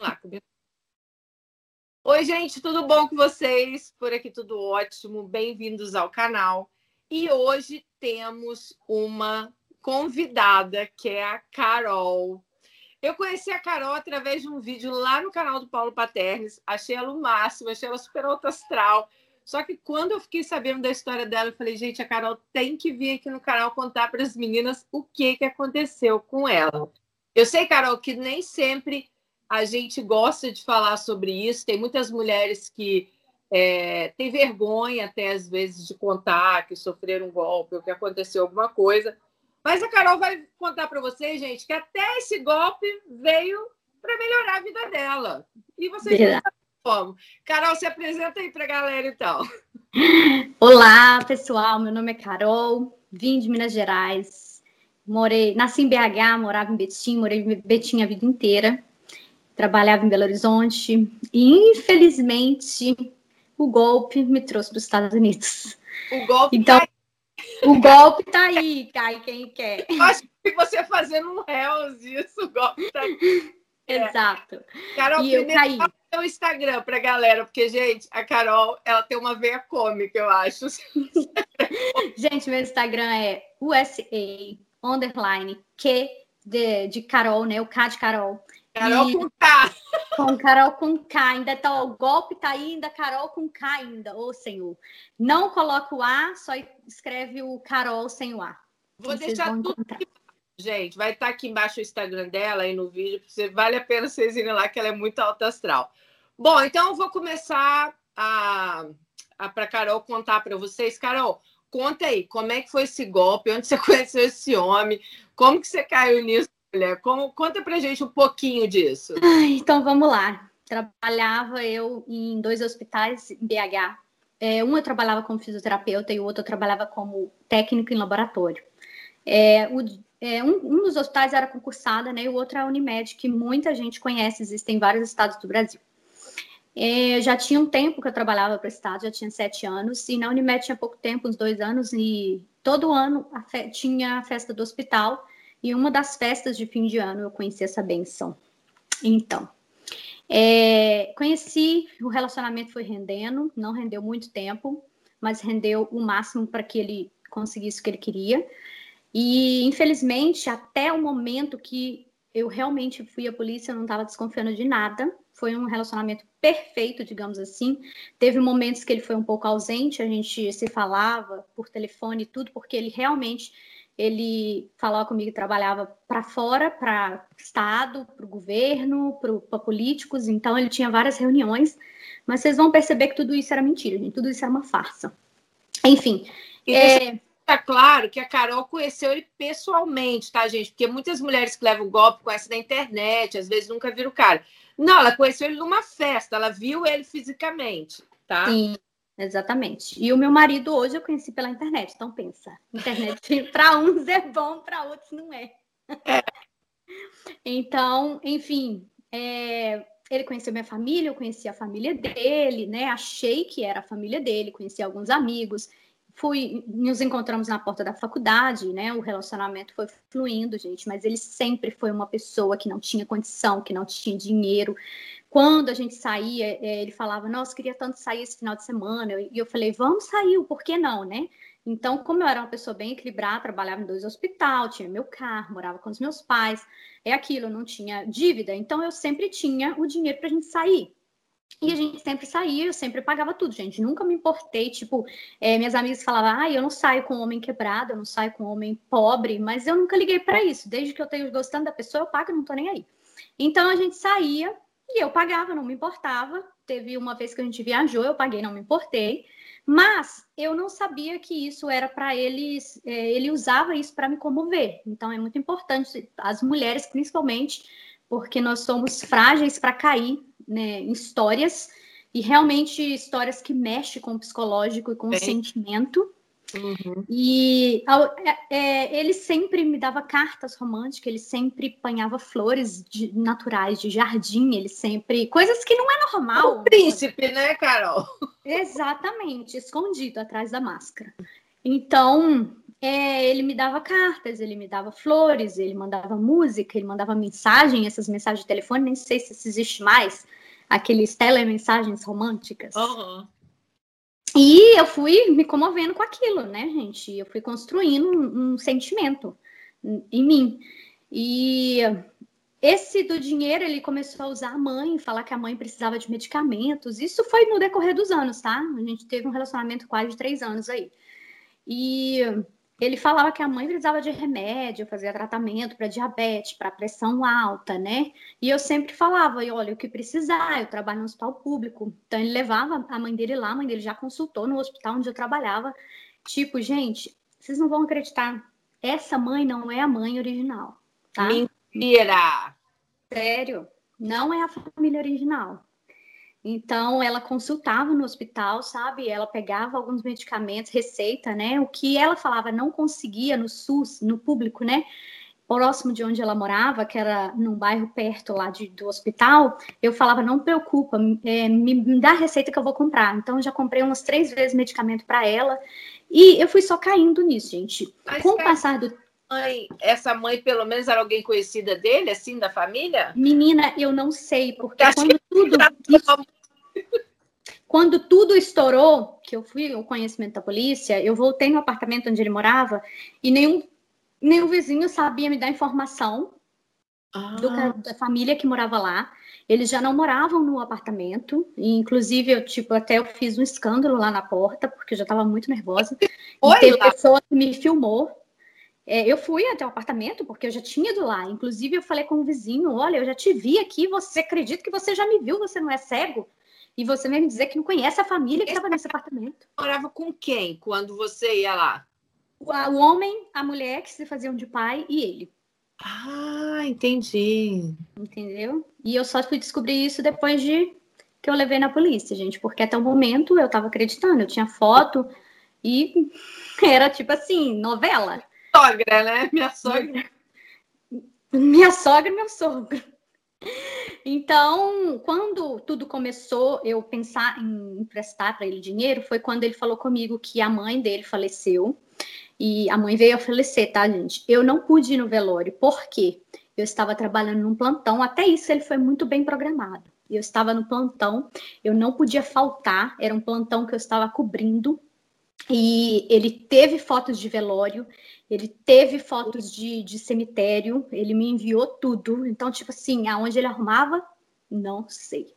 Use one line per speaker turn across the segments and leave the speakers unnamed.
lá. Oi, gente, tudo bom com vocês? Por aqui tudo ótimo. Bem-vindos ao canal. E hoje temos uma convidada que é a Carol. Eu conheci a Carol através de um vídeo lá no canal do Paulo Paternes. Achei ela o máximo, achei ela super alto astral. Só que quando eu fiquei sabendo da história dela, eu falei, gente, a Carol tem que vir aqui no canal contar para as meninas o que, que aconteceu com ela. Eu sei, Carol, que nem sempre a gente gosta de falar sobre isso. Tem muitas mulheres que é, têm vergonha, até às vezes, de contar que sofreram um golpe ou que aconteceu alguma coisa. Mas a Carol vai contar para vocês, gente, que até esse golpe veio para melhorar a vida dela. E vocês Verdade. como. Carol, se apresenta aí para a galera, então.
Olá, pessoal. Meu nome é Carol, vim de Minas Gerais. Morei, nasci em BH, morava em Betim, morei em Betim a vida inteira trabalhava em Belo Horizonte e infelizmente o golpe me trouxe para os Estados Unidos.
O golpe
então, tá o golpe tá aí, cai quem quer.
Eu acho que você fazendo um réus isso, o golpe tá aí.
É. Exato.
Carol, e eu caí. o Instagram pra galera, porque, gente, a Carol, ela tem uma veia cômica, eu acho.
gente, meu Instagram é USA underline Q de, de Carol, né? O K de Carol.
Carol e... com K.
Com Carol com K. Ainda tá, o golpe tá aí, ainda Carol com K ainda. Ô, Senhor. Não coloca o A, só escreve o Carol sem o A.
Vou deixar tudo aqui, gente. Vai estar tá aqui embaixo o Instagram dela aí no vídeo. Você, vale a pena vocês irem lá, que ela é muito alta astral. Bom, então eu vou começar a, a para Carol contar para vocês. Carol, conta aí, como é que foi esse golpe? Onde você conheceu esse homem? Como que você caiu nisso? Mulher, como, conta pra gente um pouquinho disso.
Ai, então vamos lá. Trabalhava eu em dois hospitais em BH. É, um eu trabalhava como fisioterapeuta e o outro eu trabalhava como técnico em laboratório. É, o, é, um, um, dos hospitais era concursada, né? E o outro é a Unimed, que muita gente conhece, existem em vários estados do Brasil. É, já tinha um tempo que eu trabalhava para o estado, já tinha sete anos, e na Unimed tinha pouco tempo, uns dois anos, e todo ano a tinha a festa do hospital, e uma das festas de fim de ano eu conheci essa benção. Então, é, conheci, o relacionamento foi rendendo, não rendeu muito tempo, mas rendeu o máximo para que ele conseguisse o que ele queria. E, infelizmente, até o momento que eu realmente fui à polícia, eu não estava desconfiando de nada. Foi um relacionamento perfeito, digamos assim. Teve momentos que ele foi um pouco ausente, a gente se falava por telefone e tudo, porque ele realmente ele falava comigo que trabalhava para fora, para Estado, para o governo, para políticos, então ele tinha várias reuniões, mas vocês vão perceber que tudo isso era mentira, gente, tudo isso era uma farsa. Enfim.
E é... Tá claro que a Carol conheceu ele pessoalmente, tá, gente? Porque muitas mulheres que levam golpe conhecem da internet, às vezes nunca viram o cara. Não, ela conheceu ele numa festa, ela viu ele fisicamente, tá?
Sim. Exatamente. E o meu marido hoje eu conheci pela internet, então pensa. Internet para uns é bom, para outros não é. é. Então, enfim, é, ele conheceu minha família, eu conheci a família dele, né? Achei que era a família dele, conheci alguns amigos. Fui, nos encontramos na porta da faculdade, né? O relacionamento foi fluindo, gente, mas ele sempre foi uma pessoa que não tinha condição, que não tinha dinheiro, quando a gente saía, é, ele falava, nossa, queria tanto sair esse final de semana. E eu falei, vamos sair, por que não, né? Então, como eu era uma pessoa bem equilibrada, trabalhava em dois hospitais, tinha meu carro, morava com os meus pais, é aquilo, não tinha dívida, então eu sempre tinha o dinheiro para a gente sair. E a gente sempre saía, eu sempre pagava tudo, gente. Nunca me importei, tipo, é, minhas amigas falavam, ah, eu não saio com um homem quebrado, eu não saio com um homem pobre, mas eu nunca liguei para isso. Desde que eu tenho gostando da pessoa, eu pago, não tô nem aí. Então a gente saía, e eu pagava, não me importava. Teve uma vez que a gente viajou, eu paguei, não me importei. Mas eu não sabia que isso era para eles, é, ele usava isso para me comover. Então é muito importante, as mulheres principalmente, porque nós somos frágeis para cair né, em histórias, e realmente histórias que mexem com o psicológico e com Bem. o sentimento. Uhum. E é, é, ele sempre me dava cartas românticas, ele sempre apanhava flores de, naturais de jardim, ele sempre. Coisas que não é normal.
O príncipe, né, Carol?
Exatamente, escondido atrás da máscara. Então, é, ele me dava cartas, ele me dava flores, ele mandava música, ele mandava mensagem, essas mensagens de telefone, nem sei se existe mais, aqueles telemensagens românticas.
Uhum.
E eu fui me comovendo com aquilo, né, gente? Eu fui construindo um, um sentimento em mim. E esse do dinheiro, ele começou a usar a mãe, falar que a mãe precisava de medicamentos. Isso foi no decorrer dos anos, tá? A gente teve um relacionamento quase de três anos aí. E ele falava que a mãe precisava de remédio, fazia tratamento para diabetes, para pressão alta, né? E eu sempre falava, olha, o que precisar, eu trabalho no hospital público. Então ele levava a mãe dele lá, a mãe dele já consultou no hospital onde eu trabalhava. Tipo, gente, vocês não vão acreditar, essa mãe não é a mãe original, tá?
Mentira!
Sério, não é a família original. Então, ela consultava no hospital, sabe? Ela pegava alguns medicamentos, receita, né? O que ela falava não conseguia no SUS, no público, né? Próximo de onde ela morava, que era num bairro perto lá de, do hospital, eu falava: não preocupa, é, me, me, dá a receita que eu vou comprar. Então, eu já comprei umas três vezes medicamento para ela e eu fui só caindo nisso, gente. Mas, Com o passar do
mãe, essa mãe, pelo menos, era alguém conhecida dele, assim, da família?
Menina, eu não sei, porque quando tudo. Isso, quando tudo estourou, que eu fui ao conhecimento da polícia, eu voltei no apartamento onde ele morava e nenhum, nenhum vizinho sabia me dar informação ah. do, da família que morava lá. Eles já não moravam no apartamento, e, inclusive eu tipo até eu fiz um escândalo lá na porta porque eu já estava muito nervosa. Oi, e teve lá. pessoa que me filmou é, eu fui até o apartamento, porque eu já tinha ido lá. Inclusive, eu falei com o vizinho: olha, eu já te vi aqui, você acredita que você já me viu, você não é cego? E você vem me dizer que não conhece a família que estava nesse apartamento.
Morava com quem quando você ia lá?
O, o homem, a mulher que se faziam de pai e ele.
Ah, entendi.
Entendeu? E eu só fui descobrir isso depois de que eu levei na polícia, gente, porque até o momento eu estava acreditando, eu tinha foto e era tipo assim, novela
sogra, né? Minha sogra.
Minha sogra e meu sogro. Então, quando tudo começou, eu pensar em emprestar para ele dinheiro, foi quando ele falou comigo que a mãe dele faleceu. E a mãe veio a falecer, tá, gente? Eu não pude ir no velório, por quê? Eu estava trabalhando num plantão, até isso ele foi muito bem programado. Eu estava no plantão, eu não podia faltar, era um plantão que eu estava cobrindo. E ele teve fotos de velório, ele teve fotos de, de cemitério, ele me enviou tudo. Então, tipo assim, aonde ele arrumava, não sei.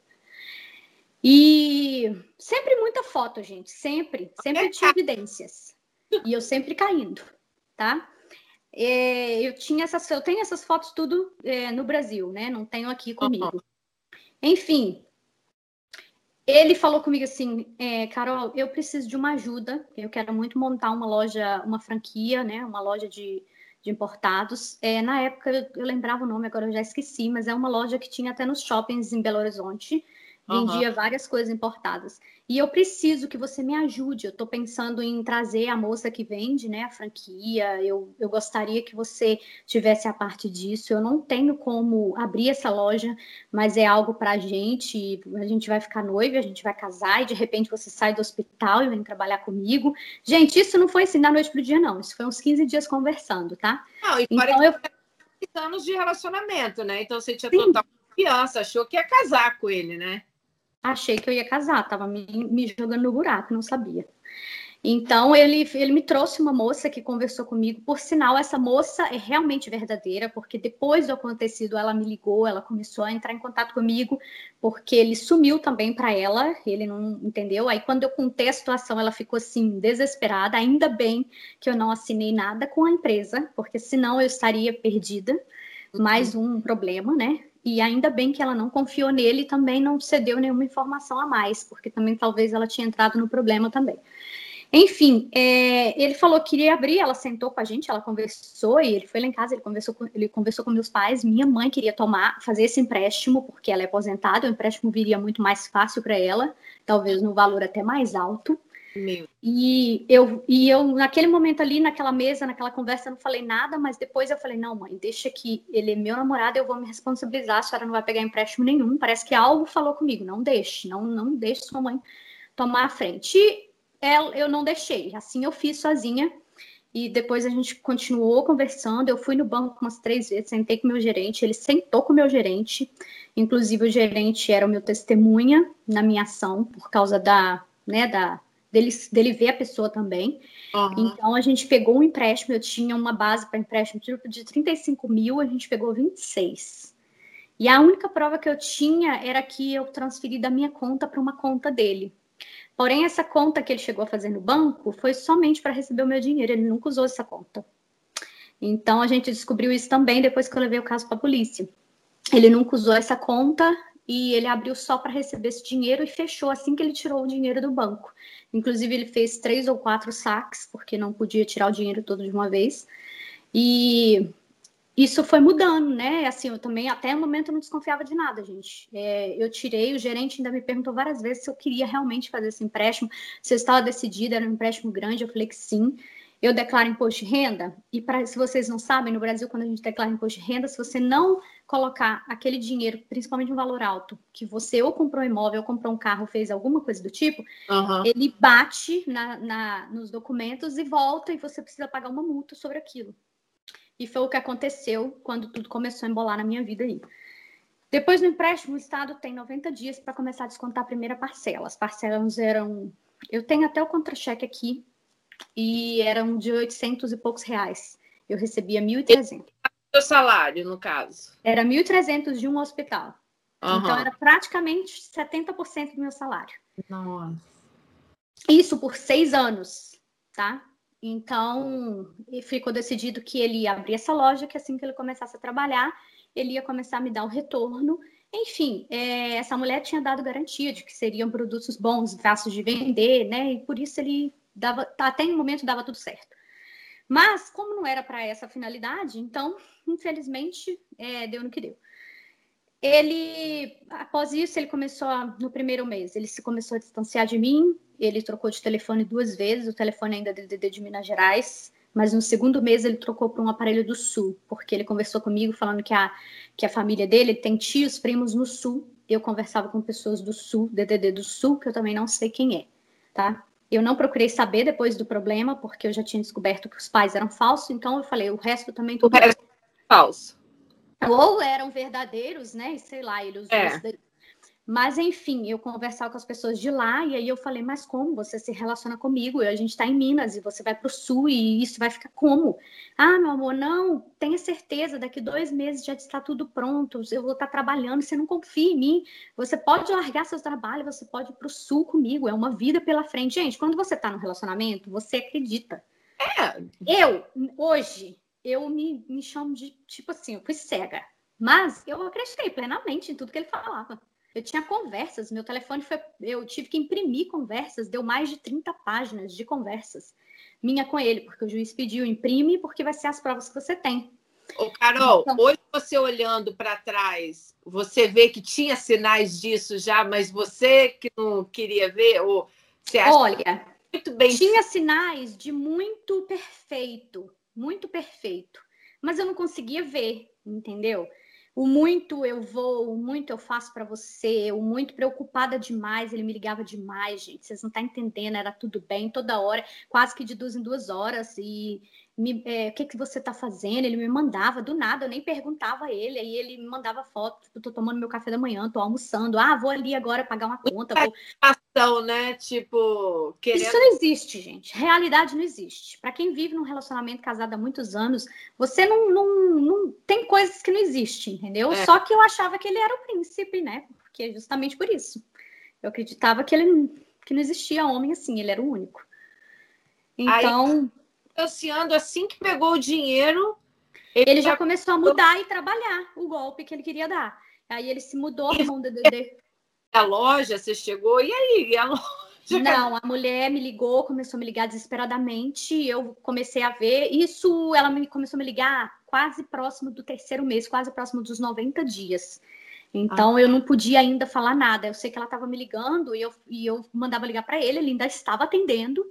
E sempre muita foto, gente. Sempre, sempre tinha evidências. E eu sempre caindo, tá? É, eu tinha essas, eu tenho essas fotos tudo é, no Brasil, né? Não tenho aqui comigo. Enfim, ele falou comigo assim, é, Carol, eu preciso de uma ajuda. Eu quero muito montar uma loja, uma franquia, né? Uma loja de, de importados. É, na época eu lembrava o nome, agora eu já esqueci, mas é uma loja que tinha até nos shoppings em Belo Horizonte. Vendia uhum. várias coisas importadas. E eu preciso que você me ajude. Eu estou pensando em trazer a moça que vende, né, a franquia. Eu, eu gostaria que você tivesse a parte disso. Eu não tenho como abrir essa loja, mas é algo para a gente. A gente vai ficar noiva, a gente vai casar e de repente você sai do hospital e vem trabalhar comigo. Gente, isso não foi assim da noite pro dia, não. Isso foi uns 15 dias conversando, tá?
Não, e então, eu... anos de relacionamento, né? Então você tinha Sim. total confiança, achou que ia casar com ele, né?
Achei que eu ia casar, tava me, me jogando no buraco, não sabia. Então ele, ele me trouxe uma moça que conversou comigo. Por sinal, essa moça é realmente verdadeira, porque depois do acontecido ela me ligou, ela começou a entrar em contato comigo, porque ele sumiu também para ela, ele não entendeu. Aí quando eu contei a situação, ela ficou assim desesperada. Ainda bem que eu não assinei nada com a empresa, porque senão eu estaria perdida. Mais um problema, né? E ainda bem que ela não confiou nele e também não cedeu nenhuma informação a mais, porque também talvez ela tinha entrado no problema também. Enfim, é, ele falou que iria abrir, ela sentou com a gente, ela conversou e ele foi lá em casa, ele conversou com, ele conversou com meus pais. Minha mãe queria tomar, fazer esse empréstimo, porque ela é aposentada, o empréstimo viria muito mais fácil para ela, talvez no valor até mais alto. Meu. E eu, e eu, naquele momento ali, naquela mesa, naquela conversa, não falei nada, mas depois eu falei: não, mãe, deixa que ele é meu namorado, eu vou me responsabilizar, a senhora não vai pegar empréstimo nenhum. Parece que algo falou comigo: não deixe, não, não deixe sua mãe tomar a frente. E eu não deixei, assim eu fiz sozinha. E depois a gente continuou conversando. Eu fui no banco umas três vezes, sentei com meu gerente, ele sentou com meu gerente. Inclusive, o gerente era o meu testemunha na minha ação, por causa da, né, da, dele, dele ver a pessoa também. Uhum. Então, a gente pegou um empréstimo, eu tinha uma base para empréstimo tipo de 35 mil, a gente pegou 26. E a única prova que eu tinha era que eu transferi da minha conta para uma conta dele. Porém, essa conta que ele chegou a fazer no banco foi somente para receber o meu dinheiro, ele nunca usou essa conta. Então, a gente descobriu isso também depois que eu levei o caso para a polícia. Ele nunca usou essa conta e ele abriu só para receber esse dinheiro e fechou assim que ele tirou o dinheiro do banco. Inclusive, ele fez três ou quatro saques, porque não podia tirar o dinheiro todo de uma vez. E isso foi mudando, né? Assim, eu também, até o momento, não desconfiava de nada, gente. É, eu tirei, o gerente ainda me perguntou várias vezes se eu queria realmente fazer esse empréstimo, se eu estava decidida, era um empréstimo grande, eu falei que sim. Eu declaro imposto de renda, e pra, se vocês não sabem, no Brasil, quando a gente declara imposto de renda, se você não colocar aquele dinheiro, principalmente um valor alto, que você ou comprou um imóvel, ou comprou um carro, fez alguma coisa do tipo, uhum. ele bate na, na, nos documentos e volta, e você precisa pagar uma multa sobre aquilo. E foi o que aconteceu quando tudo começou a embolar na minha vida aí. Depois do empréstimo, o Estado tem 90 dias para começar a descontar a primeira parcela. As parcelas eram. Eu tenho até o contra-cheque aqui, e eram de 800 e poucos reais. Eu recebia 1.300.
Seu salário, no caso?
Era 1.300 de um hospital. Uhum. Então, era praticamente 70% do meu salário.
Nossa.
Isso por seis anos, tá? Então, ficou decidido que ele ia abrir essa loja, que assim que ele começasse a trabalhar, ele ia começar a me dar o retorno. Enfim, é, essa mulher tinha dado garantia de que seriam produtos bons, fáceis de vender, né? E por isso ele dava, até em momento dava tudo certo. Mas, como não era para essa finalidade, então, infelizmente, é, deu no que deu. Ele, após isso, ele começou a, no primeiro mês, ele se começou a distanciar de mim, ele trocou de telefone duas vezes, o telefone ainda é DDD de Minas Gerais, mas no segundo mês ele trocou para um aparelho do Sul, porque ele conversou comigo falando que a, que a família dele tem tios, primos no Sul. Eu conversava com pessoas do Sul, DDD do Sul, que eu também não sei quem é, tá? Eu não procurei saber depois do problema, porque eu já tinha descoberto que os pais eram falsos, então eu falei, o resto também
tudo. O resto é falso.
Ou eram verdadeiros, né? Sei lá, ele usou é. Mas, enfim, eu conversava com as pessoas de lá e aí eu falei, mas como? Você se relaciona comigo? A gente está em Minas e você vai para o sul e isso vai ficar como? Ah, meu amor, não, tenha certeza, daqui dois meses já está tudo pronto, eu vou estar tá trabalhando, você não confia em mim, você pode largar seus trabalhos, você pode ir para o sul comigo, é uma vida pela frente. Gente, quando você está no relacionamento, você acredita.
É.
Eu, hoje, eu me, me chamo de, tipo assim, eu fui cega. Mas eu acreditei plenamente em tudo que ele falava. Eu tinha conversas, meu telefone foi. Eu tive que imprimir conversas, deu mais de 30 páginas de conversas minha com ele, porque o juiz pediu, imprime, porque vai ser as provas que você tem.
Ô, Carol, então, hoje você olhando para trás, você vê que tinha sinais disso já, mas você que não queria ver, ou você
acha Olha, muito bem. Tinha sinais de muito perfeito, muito perfeito, mas eu não conseguia ver, entendeu? O muito eu vou, o muito eu faço para você, o muito preocupada demais, ele me ligava demais, gente. Vocês não estão tá entendendo, era tudo bem, toda hora, quase que de duas em duas horas. E me, é, o que, que você está fazendo? Ele me mandava do nada, eu nem perguntava a ele, aí ele me mandava foto, tipo, tô tomando meu café da manhã, tô almoçando, ah, vou ali agora pagar uma conta. Vou...
Ação, né? Tipo,
querendo... Isso não existe, gente. Realidade não existe. Para quem vive num relacionamento casado há muitos anos, você não, não, não tem coisas que não existem, entendeu? É. Só que eu achava que ele era o príncipe, né? Porque justamente por isso. Eu acreditava que ele que não existia homem assim, ele era o único. Então,
Aí negociando assim que pegou o dinheiro.
Ele, ele já começou a mudar e trabalhar o golpe que ele queria dar. Aí ele se mudou DDD.
A loja, você chegou, e aí? E a loja?
Não, a mulher me ligou, começou a me ligar desesperadamente. Eu comecei a ver. Isso, ela me, começou a me ligar quase próximo do terceiro mês, quase próximo dos 90 dias. Então ah. eu não podia ainda falar nada. Eu sei que ela estava me ligando e eu, e eu mandava ligar para ele, ele ainda estava atendendo,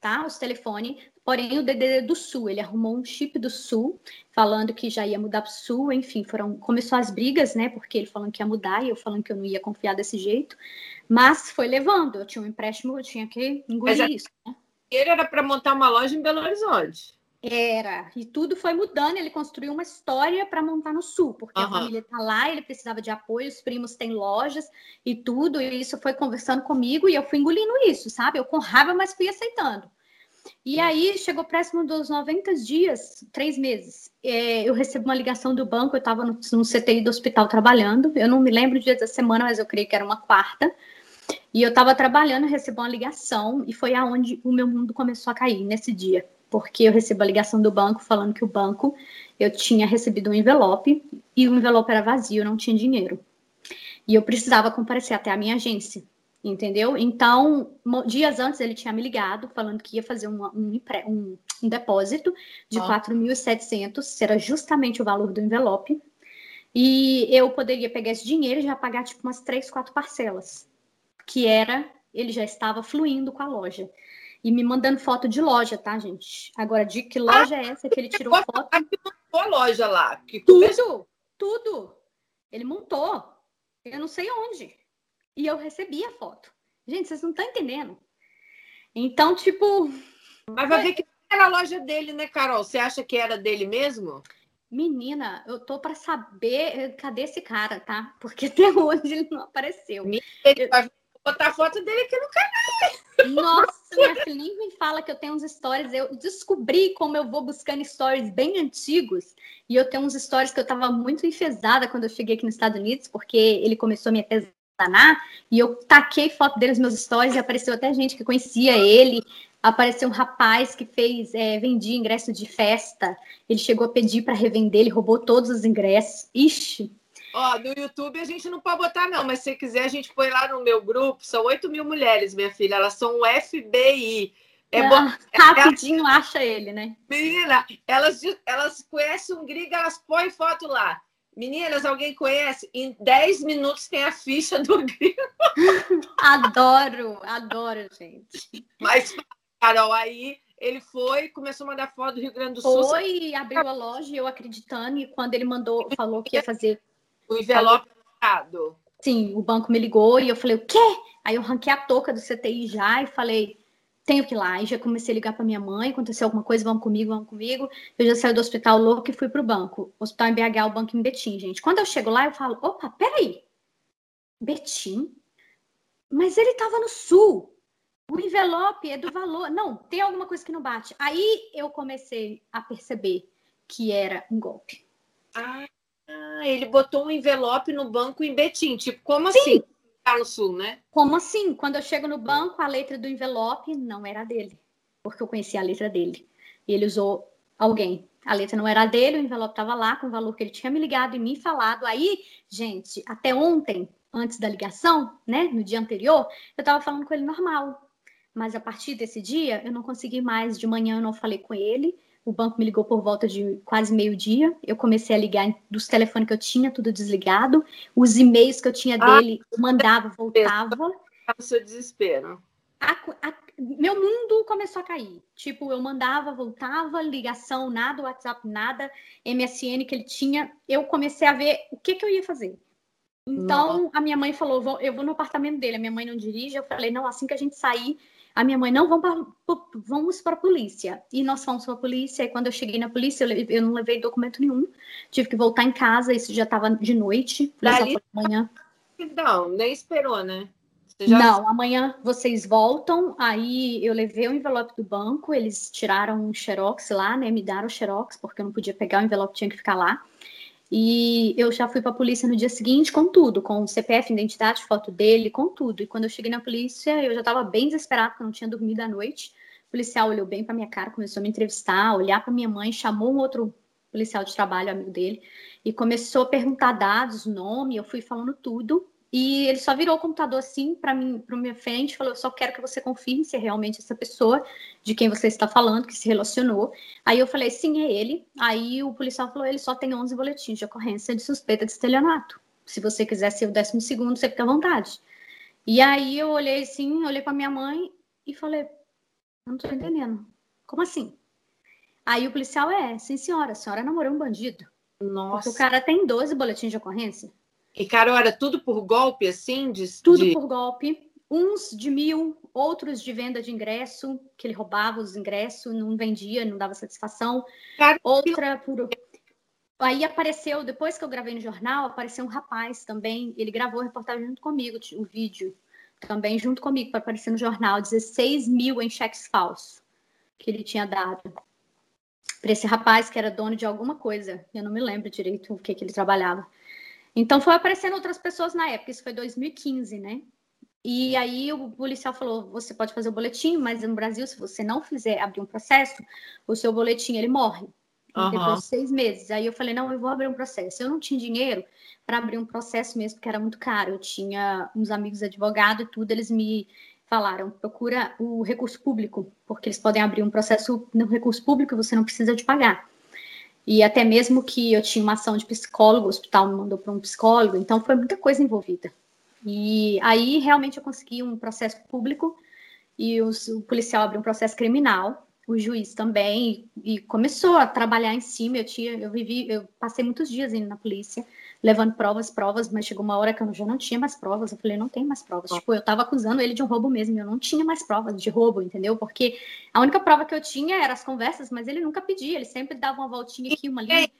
tá? Os telefones. Porém, o DDD do Sul, ele arrumou um chip do Sul, falando que já ia mudar para o Sul, enfim, foram começou as brigas, né? Porque ele falando que ia mudar e eu falando que eu não ia confiar desse jeito. Mas foi levando, eu tinha um empréstimo, eu tinha que engolir Mas isso. Né?
Ele era para montar uma loja em Belo Horizonte.
Era, e tudo foi mudando. Ele construiu uma história para montar no sul, porque uhum. a família está lá, ele precisava de apoio, os primos têm lojas e tudo, e isso foi conversando comigo e eu fui engolindo isso, sabe? Eu com raiva, mas fui aceitando. E aí chegou próximo dos 90 dias, três meses. É, eu recebi uma ligação do banco, eu estava no, no CTI do hospital trabalhando. Eu não me lembro o dia da semana, mas eu creio que era uma quarta. E eu estava trabalhando, recebi uma ligação, e foi aonde o meu mundo começou a cair nesse dia porque eu recebi a ligação do banco falando que o banco eu tinha recebido um envelope e o envelope era vazio, não tinha dinheiro. E eu precisava comparecer até a minha agência, entendeu? Então, dias antes ele tinha me ligado falando que ia fazer uma, um, um, um, depósito de ah. 4.700, que era justamente o valor do envelope. E eu poderia pegar esse dinheiro e já pagar tipo umas três, quatro parcelas, que era ele já estava fluindo com a loja e me mandando foto de loja, tá, gente? Agora, de que loja ah, é essa que ele tirou foto?
Aqui montou a loja lá.
Que tudo, tudo. Ele montou. Eu não sei onde. E eu recebi a foto. Gente, vocês não estão entendendo. Então, tipo.
Mas vai ver que era a loja dele, né, Carol? Você acha que era dele mesmo?
Menina, eu tô para saber cadê esse cara, tá? Porque até hoje ele não apareceu.
Ele vai botar a foto dele aqui no canal.
Nossa, minha filha, nem me fala que eu tenho uns stories. Eu descobri como eu vou buscando stories bem antigos. E eu tenho uns stories que eu tava muito enfesada quando eu cheguei aqui nos Estados Unidos, porque ele começou a me atazanar. E eu taquei foto dele nos meus stories e apareceu até gente que conhecia ele. Apareceu um rapaz que fez, é, vendia ingresso de festa. Ele chegou a pedir para revender, ele roubou todos os ingressos. Ixi,
Ó, no YouTube a gente não pode botar, não, mas se quiser, a gente põe lá no meu grupo. São 8 mil mulheres, minha filha. Elas são o FBI.
É ah, bom. Rapidinho é, acha ele, né?
Menina, elas, elas conhecem um gringo, elas põem foto lá. Meninas, alguém conhece? Em 10 minutos tem a ficha do gringo.
adoro, adoro, gente.
Mas, Carol, aí ele foi, começou a mandar foto do Rio Grande do Sul.
Foi, abriu a loja, eu acreditando, e quando ele mandou, falou que ia fazer
o envelope errado.
Sim, o banco me ligou e eu falei, o quê? Aí eu ranquei a touca do CTI já e falei, tenho que ir lá. E já comecei a ligar para minha mãe, aconteceu alguma coisa, vamos comigo, vamos comigo. Eu já saí do hospital louco e fui pro banco. Hospital em BH, o banco em Betim, gente. Quando eu chego lá, eu falo, opa, peraí. Betim? Mas ele tava no sul. O envelope é do valor. Não, tem alguma coisa que não bate. Aí eu comecei a perceber que era um golpe.
Ah. Ah, ele botou um envelope no banco em Betim. Tipo, como Sim. assim? Tá no sul, né?
Como assim? Quando eu chego no banco, a letra do envelope não era dele. Porque eu conhecia a letra dele. E ele usou alguém. A letra não era dele, o envelope estava lá com o valor que ele tinha me ligado e me falado. Aí, gente, até ontem, antes da ligação, né, no dia anterior, eu estava falando com ele normal. Mas a partir desse dia, eu não consegui mais. De manhã eu não falei com ele. O banco me ligou por volta de quase meio-dia. Eu comecei a ligar dos telefones que eu tinha, tudo desligado. Os e-mails que eu tinha ah, dele, eu mandava, voltava.
O seu desespero.
A, a, meu mundo começou a cair. Tipo, eu mandava, voltava, ligação, nada, WhatsApp, nada, MSN que ele tinha. Eu comecei a ver o que, que eu ia fazer. Então, Nossa. a minha mãe falou: eu vou no apartamento dele. A minha mãe não dirige. Eu falei: não, assim que a gente sair, a minha mãe, não, vamos para, vamos para a polícia. E nós fomos para a polícia, e quando eu cheguei na polícia, eu, eu, não levei documento nenhum. Tive que voltar em casa, isso já estava de noite,
Dali... manhã. Não, nem esperou, né?
Já... Não, amanhã vocês voltam. Aí eu levei o envelope do banco, eles tiraram um xerox lá, né? Me deram o xerox, porque eu não podia pegar o envelope, tinha que ficar lá. E eu já fui para a polícia no dia seguinte com tudo, com CPF, identidade, foto dele, com tudo. E quando eu cheguei na polícia, eu já estava bem desesperada, porque eu não tinha dormido à noite. O policial olhou bem para minha cara, começou a me entrevistar, olhar para minha mãe, chamou um outro policial de trabalho, amigo dele, e começou a perguntar dados, nome. Eu fui falando tudo. E ele só virou o computador assim para mim, para minha frente, falou: "Eu só quero que você confirme se é realmente essa pessoa de quem você está falando, que se relacionou". Aí eu falei: "Sim, é ele". Aí o policial falou: "Ele só tem 11 boletins de ocorrência de suspeita de estelionato. Se você quiser ser o décimo segundo, você fica à vontade". E aí eu olhei assim, olhei para minha mãe e falei: "Não estou entendendo. Como assim?" Aí o policial é: "Sim, senhora, a senhora namorou um bandido". Nossa. Porque o cara tem 12 boletins de ocorrência.
E, Carol, era tudo por golpe, assim? De,
tudo
de...
por golpe. uns de mil, outros de venda de ingresso, que ele roubava os ingressos, não vendia, não dava satisfação. Cara, Outra por. Aí apareceu, depois que eu gravei no jornal, apareceu um rapaz também. Ele gravou a reportagem junto comigo, o vídeo também junto comigo para aparecer no jornal. 16 mil em cheques falsos que ele tinha dado para esse rapaz que era dono de alguma coisa. Eu não me lembro direito o que, que ele trabalhava. Então foi aparecendo outras pessoas na época, isso foi 2015, né? E aí o policial falou: você pode fazer o boletim, mas no Brasil, se você não fizer abrir um processo, o seu boletim ele morre. Uhum. Depois de seis meses. Aí eu falei, não, eu vou abrir um processo. Eu não tinha dinheiro para abrir um processo mesmo, porque era muito caro. Eu tinha uns amigos advogados e tudo, eles me falaram, procura o recurso público, porque eles podem abrir um processo no recurso público e você não precisa de pagar. E até mesmo que eu tinha uma ação de psicólogo, o hospital me mandou para um psicólogo, então foi muita coisa envolvida. E aí realmente eu consegui um processo público e os, o policial abriu um processo criminal, o juiz também, e, e começou a trabalhar em cima. Eu tinha, eu vivi, eu passei muitos dias indo na polícia, levando provas, provas, mas chegou uma hora que eu já não tinha mais provas. Eu falei, não tem mais provas. Tipo, eu tava acusando ele de um roubo mesmo, eu não tinha mais provas de roubo, entendeu? Porque a única prova que eu tinha era as conversas, mas ele nunca pedia, ele sempre dava uma voltinha aqui, uma ali.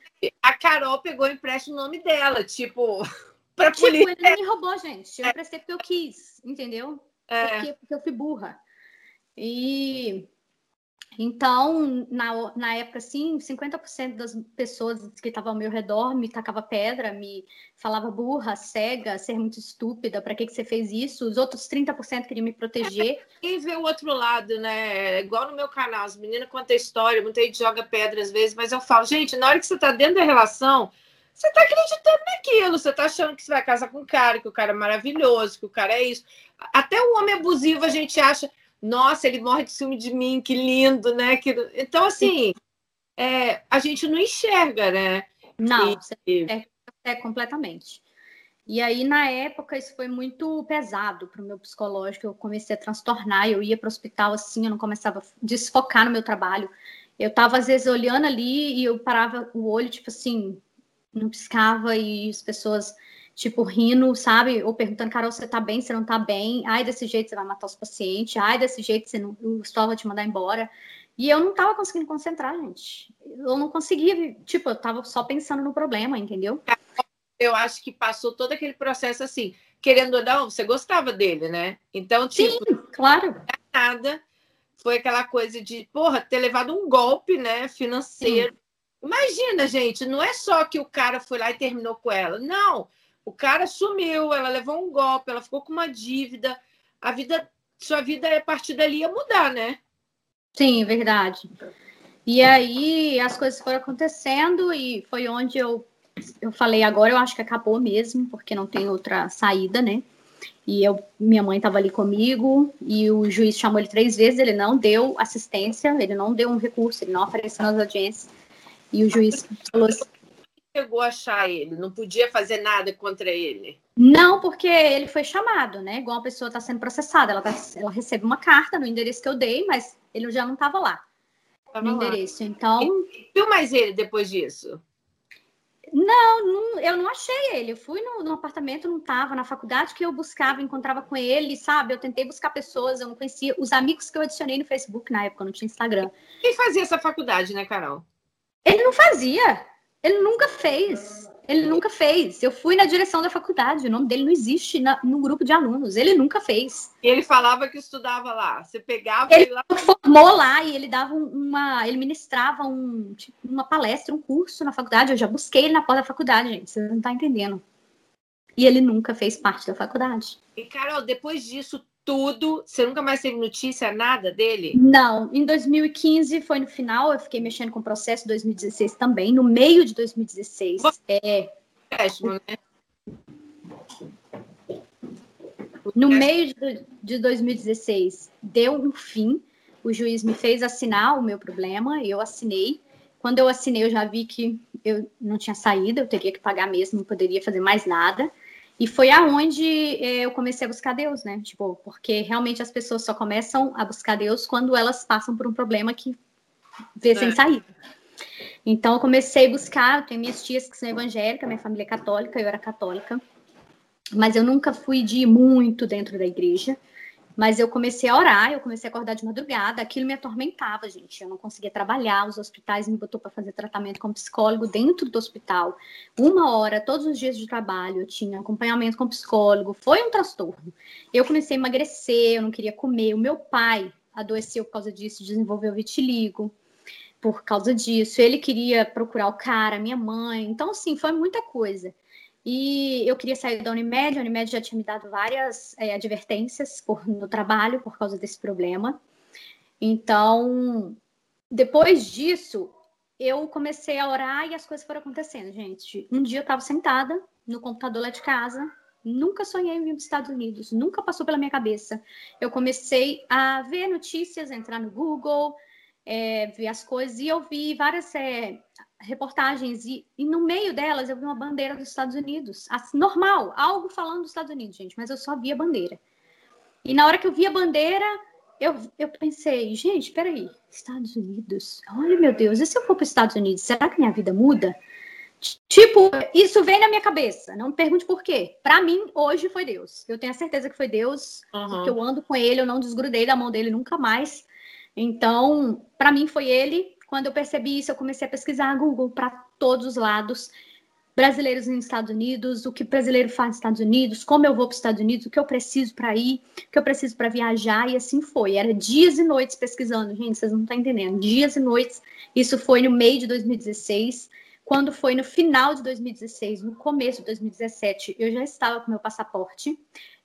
A Carol pegou e empresta o nome dela, tipo, pra
tipo, polícia. ele me roubou, gente. Eu é. emprestei porque eu quis, entendeu? É. Porque, porque eu fui burra. E então, na, na época, assim, 50% das pessoas que estavam ao meu redor me tacava pedra, me falava burra, cega, ser muito estúpida, para que, que você fez isso? Os outros 30% queriam me proteger.
Quem vê o outro lado, né? É igual no meu canal, as meninas contam história, muita gente joga pedra às vezes, mas eu falo, gente, na hora que você está dentro da relação, você está acreditando naquilo, você está achando que você vai casar com um cara, que o cara é maravilhoso, que o cara é isso. Até o homem abusivo a gente acha nossa, ele morre de ciúme de mim, que lindo, né? Que... Então, assim, é, a gente não enxerga, né?
Não, e... é, é completamente. E aí, na época, isso foi muito pesado para o meu psicológico. Eu comecei a transtornar, eu ia para o hospital assim, eu não começava a desfocar no meu trabalho. Eu estava, às vezes, olhando ali e eu parava o olho, tipo assim, não piscava e as pessoas tipo, rindo, sabe? Ou perguntando, Carol, você tá bem, você não tá bem? Ai, desse jeito você vai matar os pacientes. Ai, desse jeito você não, o hospital vai te mandar embora. E eu não tava conseguindo concentrar, gente. Eu não conseguia, tipo, eu tava só pensando no problema, entendeu?
Eu acho que passou todo aquele processo assim, querendo ou não, você gostava dele, né? Então, tipo,
Sim, claro.
Nada. Foi aquela coisa de, porra, ter levado um golpe, né, financeiro. Sim. Imagina, gente, não é só que o cara foi lá e terminou com ela. Não, o cara sumiu, ela levou um golpe, ela ficou com uma dívida. A vida, sua vida a partir dali ia mudar, né?
Sim, verdade. E aí as coisas foram acontecendo e foi onde eu, eu falei, agora eu acho que acabou mesmo, porque não tem outra saída, né? E eu, minha mãe estava ali comigo e o juiz chamou ele três vezes, ele não deu assistência, ele não deu um recurso, ele não apareceu nas audiências. E o juiz falou assim,
chegou a achar ele? Não podia fazer nada contra ele?
Não, porque ele foi chamado, né? Igual a pessoa está sendo processada. Ela, tá, ela recebe uma carta no endereço que eu dei, mas ele já não estava lá. Tava no lá. endereço. Então.
E viu mais ele depois disso?
Não, não, eu não achei ele. Eu fui no, no apartamento, não estava. Na faculdade que eu buscava, encontrava com ele, sabe? Eu tentei buscar pessoas, eu não conhecia. Os amigos que eu adicionei no Facebook na época, não tinha Instagram.
Quem fazia essa faculdade, né, Carol?
Ele não fazia. Ele nunca fez. Ele nunca fez. Eu fui na direção da faculdade, o nome dele não existe na, no grupo de alunos. Ele nunca fez.
Ele falava que estudava lá. Você pegava
ele, ele lá. formou lá e ele dava uma. Ele ministrava um, tipo, uma palestra, um curso na faculdade. Eu já busquei ele na porta da faculdade, gente. Você não tá entendendo. E ele nunca fez parte da faculdade.
E, Carol, depois disso tudo. Você nunca mais teve notícia, nada dele?
Não. Em 2015 foi no final, eu fiquei mexendo com o processo 2016 também, no meio de 2016. É. Péssimo, né? No meio de, de 2016, deu um fim. O juiz me fez assinar o meu problema, eu assinei. Quando eu assinei, eu já vi que eu não tinha saída, eu teria que pagar mesmo, não poderia fazer mais nada. E foi aonde eh, eu comecei a buscar Deus, né? Tipo, porque realmente as pessoas só começam a buscar Deus quando elas passam por um problema que vê é. sem saída. Então eu comecei a buscar, eu tenho minhas tias que são evangélicas, minha família é católica, eu era católica. mas eu nunca fui de muito dentro da igreja. Mas eu comecei a orar, eu comecei a acordar de madrugada, aquilo me atormentava, gente. Eu não conseguia trabalhar, os hospitais me botou para fazer tratamento com psicólogo dentro do hospital. Uma hora, todos os dias de trabalho, eu tinha acompanhamento com psicólogo. Foi um transtorno. Eu comecei a emagrecer, eu não queria comer. O meu pai adoeceu por causa disso, desenvolveu vitiligo por causa disso. Ele queria procurar o cara, minha mãe. Então, assim, foi muita coisa. E eu queria sair da Unimed, a Unimed já tinha me dado várias é, advertências por, no trabalho por causa desse problema. Então, depois disso, eu comecei a orar e as coisas foram acontecendo, gente. Um dia eu estava sentada no computador lá de casa, nunca sonhei em vir para os Estados Unidos, nunca passou pela minha cabeça. Eu comecei a ver notícias, entrar no Google, é, ver as coisas e eu vi várias é, reportagens e, e, no meio delas eu vi uma bandeira dos Estados Unidos, assim, normal, algo falando dos Estados Unidos, gente, mas eu só vi a bandeira. E na hora que eu vi a bandeira, eu, eu pensei, gente, peraí, Estados Unidos, olha meu Deus, e se eu for para os Estados Unidos, será que minha vida muda? Tipo, isso vem na minha cabeça. Não me pergunte por quê. Para mim, hoje foi Deus. Eu tenho a certeza que foi Deus, uhum. porque eu ando com ele, eu não desgrudei da mão dele nunca mais. Então, para mim foi ele. Quando eu percebi isso, eu comecei a pesquisar Google para todos os lados. Brasileiros nos Estados Unidos, o que brasileiro faz nos Estados Unidos, como eu vou para os Estados Unidos, o que eu preciso para ir, o que eu preciso para viajar, e assim foi. Era dias e noites pesquisando, gente, vocês não estão entendendo. Dias e noites. Isso foi no meio de 2016. Quando foi no final de 2016, no começo de 2017, eu já estava com meu passaporte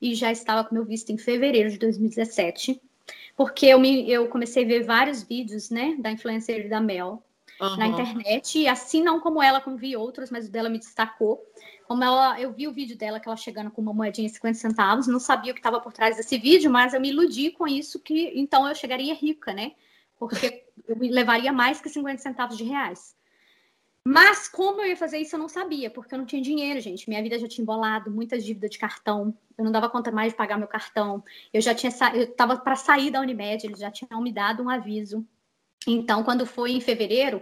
e já estava com meu visto em fevereiro de 2017 porque eu, me, eu comecei a ver vários vídeos, né, da influencer da Mel uhum. na internet, e assim não como ela, como vi outros, mas o dela me destacou. Como ela, eu vi o vídeo dela, que ela chegando com uma moedinha de 50 centavos, não sabia o que estava por trás desse vídeo, mas eu me iludi com isso, que então eu chegaria rica, né? Porque eu levaria mais que 50 centavos de reais. Mas como eu ia fazer isso, eu não sabia, porque eu não tinha dinheiro, gente. Minha vida já tinha embolado, muitas dívidas de cartão. Eu não dava conta mais de pagar meu cartão. Eu já tinha sa... eu estava para sair da Unimed, eles já tinham me dado um aviso. Então, quando foi em fevereiro,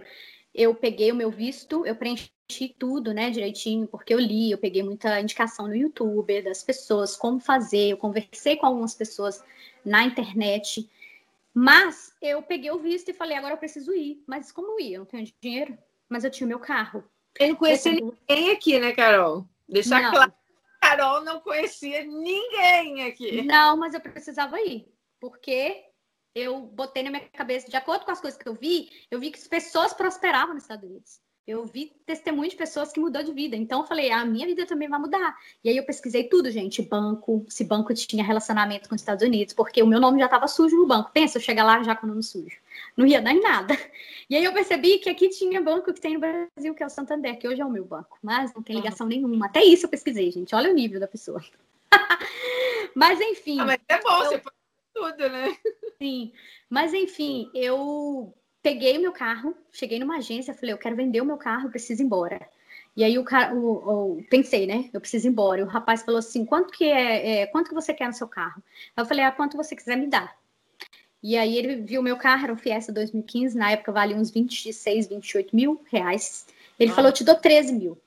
eu peguei o meu visto, eu preenchi tudo, né, direitinho, porque eu li, eu peguei muita indicação no YouTube das pessoas, como fazer, eu conversei com algumas pessoas na internet. Mas eu peguei o visto e falei, agora eu preciso ir. Mas como ir? Eu não tenho dinheiro mas eu tinha o meu carro.
Eu não conhecia ninguém aqui, né, Carol? Deixar não. claro. Carol não conhecia ninguém aqui.
Não, mas eu precisava ir, porque eu botei na minha cabeça, de acordo com as coisas que eu vi, eu vi que as pessoas prosperavam nos Estados Unidos eu vi testemunho de pessoas que mudou de vida. Então eu falei, a minha vida também vai mudar. E aí eu pesquisei tudo, gente, banco, se banco tinha relacionamento com os Estados Unidos, porque o meu nome já estava sujo no banco. Pensa, eu chegar lá já com o nome sujo. Não ia dar em nada. E aí eu percebi que aqui tinha banco que tem no Brasil, que é o Santander, que hoje é o meu banco, mas não tem ligação nenhuma. Até isso eu pesquisei, gente. Olha o nível da pessoa. mas enfim.
Ah, mas é bom, eu... você pode tudo, né?
Sim. Mas enfim, eu peguei o meu carro, cheguei numa agência, falei, eu quero vender o meu carro, preciso ir embora. E aí o cara, o, o, pensei, né? Eu preciso ir embora. E o rapaz falou assim: quanto que é, é, quanto que você quer no seu carro? Eu falei, ah, quanto você quiser me dar. E aí ele viu meu carro, era um Fiesta 2015, na época valia uns 26, 28 mil reais. Ele ah. falou, te dou 13 mil.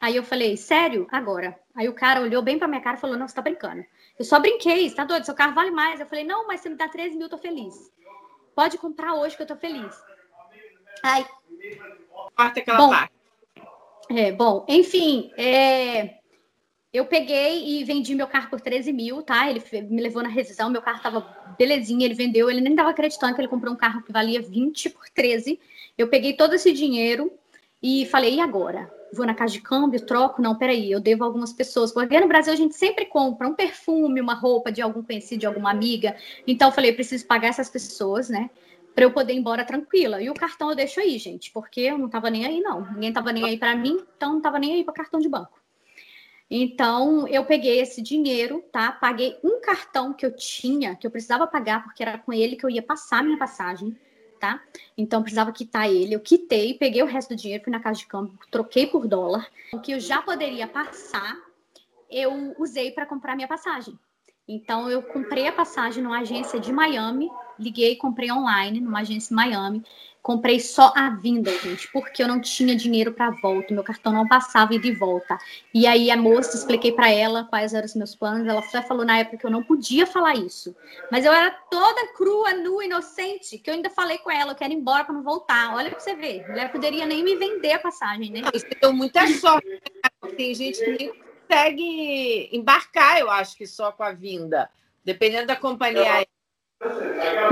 Aí eu falei, sério? Agora. Aí o cara olhou bem pra minha cara e falou, não, você tá brincando. Eu só brinquei, você tá doido? Seu carro vale mais. Eu falei, não, mas você me dá 13 mil, eu tô feliz. Pode comprar hoje que eu tô feliz. Ai.
Corta aquela bom, parte.
É, bom, enfim, é, eu peguei e vendi meu carro por 13 mil, tá? Ele me levou na revisão, meu carro tava belezinha, ele vendeu, ele nem tava acreditando que ele comprou um carro que valia 20 por 13. Eu peguei todo esse dinheiro e falei, e agora? Vou na casa de câmbio, troco? Não, peraí, eu devo algumas pessoas. Porque no Brasil a gente sempre compra um perfume, uma roupa de algum conhecido, de alguma amiga. Então eu falei, preciso pagar essas pessoas, né? para eu poder ir embora tranquila. E o cartão eu deixo aí, gente, porque eu não estava nem aí, não. Ninguém estava nem aí para mim, então não estava nem aí para cartão de banco. Então, eu peguei esse dinheiro, tá? Paguei um cartão que eu tinha, que eu precisava pagar, porque era com ele que eu ia passar minha passagem, tá? Então, precisava quitar ele. Eu quitei, peguei o resto do dinheiro, fui na casa de câmbio, troquei por dólar. O que eu já poderia passar, eu usei para comprar minha passagem. Então eu comprei a passagem numa agência de Miami, liguei, comprei online numa agência em Miami. Comprei só a vinda, gente, porque eu não tinha dinheiro para volta, meu cartão não passava e volta. E aí a moça, expliquei para ela quais eram os meus planos, ela só falou na época que eu não podia falar isso. Mas eu era toda crua, nua, inocente, que eu ainda falei com ela, eu quero ir embora para não voltar. Olha para você ver, ela poderia nem me vender a passagem, né?
Você deu muita sorte. Né? Tem gente que nem consegue embarcar, eu acho que só com a vinda, dependendo da companhia.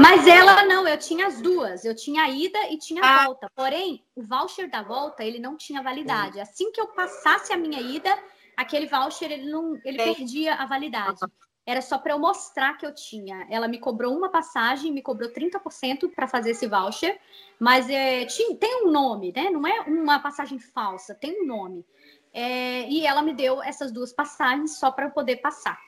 Mas ela não, eu tinha as duas, eu tinha a ida e tinha a ah. volta. Porém, o voucher da volta ele não tinha validade. Assim que eu passasse a minha ida, aquele voucher ele não, ele perdia a validade. Era só para eu mostrar que eu tinha. Ela me cobrou uma passagem, me cobrou 30% para fazer esse voucher, mas é, tinha, tem um nome, né? Não é uma passagem falsa, tem um nome. É, e ela me deu essas duas passagens só para eu poder passar.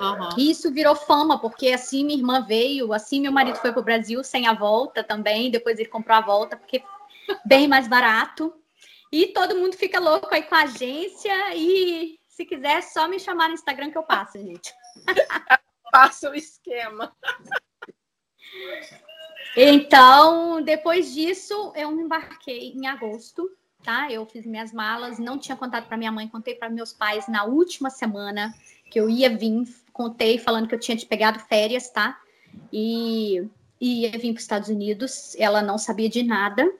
Uhum. Isso virou fama, porque assim minha irmã veio, assim meu marido foi para o Brasil sem a volta também, depois ele comprou a volta, porque bem mais barato. E todo mundo fica louco aí com a agência. E se quiser, é só me chamar no Instagram que eu passo, gente.
Passa o esquema.
Então, depois disso, eu me embarquei em agosto, tá? Eu fiz minhas malas, não tinha contato para minha mãe, contei para meus pais na última semana que eu ia vir, contei falando que eu tinha te pegado férias, tá? E, e ia vir para os Estados Unidos. Ela não sabia de nada.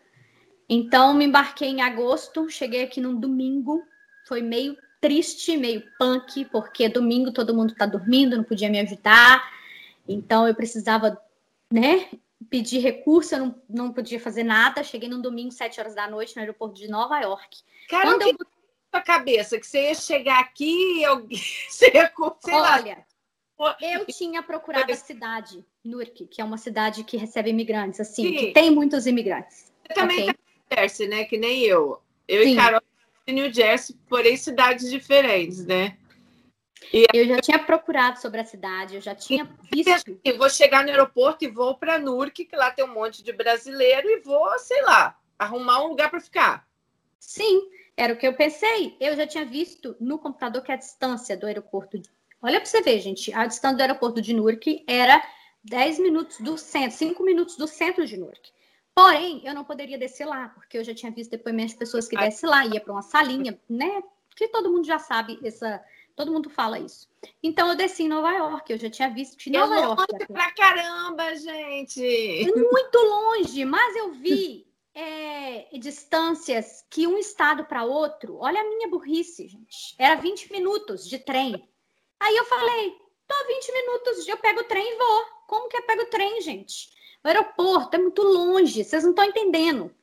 Então, me embarquei em agosto, cheguei aqui num domingo. Foi meio triste, meio punk, porque domingo todo mundo está dormindo, não podia me ajudar. Então, eu precisava, né, pedir recurso, eu não, não podia fazer nada. Cheguei num domingo, sete horas da noite, no aeroporto de Nova York.
Cara, Quando eu sua cabeça que você ia chegar aqui e eu... você ia,
sei Olha, lá. eu tinha procurado a cidade, Newark, que é uma cidade que recebe imigrantes, assim, Sim. que tem muitos imigrantes.
Você também okay? tá em New Jersey, né? Que nem eu. Eu Sim. e Carol em New Jersey, porém cidades diferentes, né?
E... Eu já tinha procurado sobre a cidade, eu já tinha visto.
Eu vou chegar no aeroporto e vou para Newark, que lá tem um monte de brasileiro, e vou, sei lá, arrumar um lugar para ficar.
Sim. Era o que eu pensei. Eu já tinha visto no computador que a distância do aeroporto. Olha para você ver, gente. A distância do aeroporto de Newark era 10 minutos do centro, 5 minutos do centro de Newark. Porém, eu não poderia descer lá, porque eu já tinha visto depoimentos de pessoas que descem lá, ia para uma salinha, né? Que todo mundo já sabe essa. Todo mundo fala isso. Então eu desci em Nova York, eu já tinha visto de Nova
eu
York.
Longe pra caramba, gente!
Muito longe, mas eu vi é, distâncias que um estado para outro, olha a minha burrice, gente. Era 20 minutos de trem. Aí eu falei, tô 20 minutos, eu pego o trem e vou. Como que eu pego o trem, gente? O aeroporto é muito longe, vocês não estão entendendo.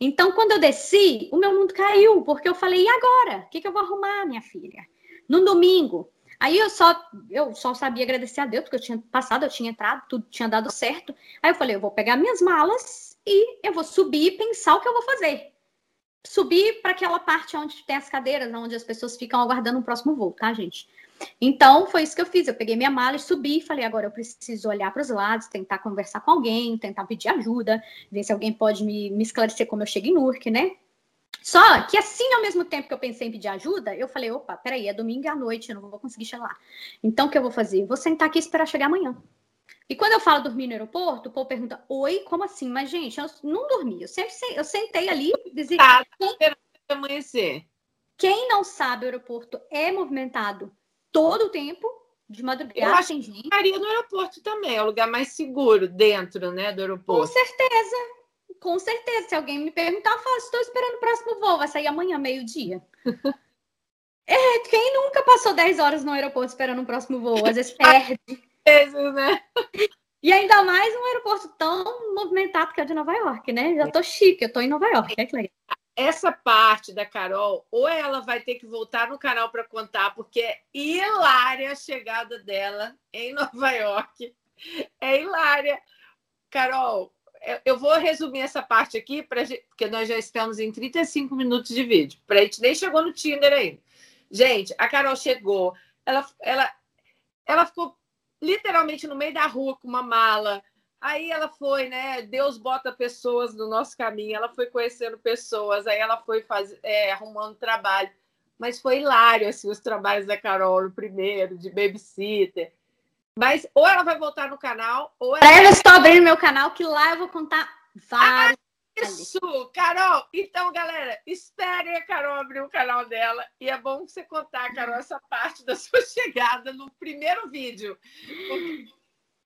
Então, quando eu desci, o meu mundo caiu, porque eu falei, e agora? O que, que eu vou arrumar, minha filha? No domingo. Aí eu só, eu só sabia agradecer a Deus, porque eu tinha passado, eu tinha entrado, tudo tinha dado certo. Aí eu falei, eu vou pegar minhas malas e eu vou subir e pensar o que eu vou fazer. Subir para aquela parte onde tem as cadeiras, onde as pessoas ficam aguardando o próximo voo, tá, gente? Então, foi isso que eu fiz. Eu peguei minha mala e subi e falei: agora eu preciso olhar para os lados, tentar conversar com alguém, tentar pedir ajuda, ver se alguém pode me, me esclarecer como eu cheguei em Nurk, né? Só que assim, ao mesmo tempo que eu pensei em pedir ajuda, eu falei: opa, peraí, é domingo à noite, eu não vou conseguir chegar lá. Então, o que eu vou fazer? Eu vou sentar aqui e esperar chegar amanhã. E quando eu falo dormir no aeroporto, o povo pergunta: Oi, como assim? Mas, gente, eu não dormi. Eu sempre eu sentei ali. Dizia,
tá, quem, amanhecer.
Quem não sabe, o aeroporto é movimentado todo o tempo, de madrugada. Eu
acho tem gente. ficaria no aeroporto também, é o lugar mais seguro dentro né, do aeroporto.
Com certeza. Com certeza. Se alguém me perguntar, eu falo: Estou esperando o próximo voo, vai sair amanhã, meio-dia. é, quem nunca passou 10 horas no aeroporto esperando o próximo voo? Às vezes perde
vezes, né?
E ainda mais um aeroporto tão movimentado que é o de Nova York, né? Já tô chique, eu tô em Nova York, é legal.
Essa parte da Carol, ou ela vai ter que voltar no canal para contar, porque é hilária a chegada dela em Nova York. É hilária. Carol, eu vou resumir essa parte aqui, pra, porque nós já estamos em 35 minutos de vídeo. Para a gente nem chegou no Tinder ainda. Gente, a Carol chegou, ela, ela, ela ficou literalmente no meio da rua com uma mala. Aí ela foi, né? Deus bota pessoas no nosso caminho. Ela foi conhecendo pessoas, aí ela foi faz, é, arrumando trabalho. Mas foi hilário assim, os trabalhos da Carol, o primeiro, de babysitter. Mas ou ela vai voltar no canal, ou
ela. Eu estou abrindo meu canal, que lá eu vou contar vários.
Ah, isso, Carol! Então, galera, esperem a Carol abrir o canal dela. E é bom você contar, Carol, essa parte da sua chegada no primeiro vídeo.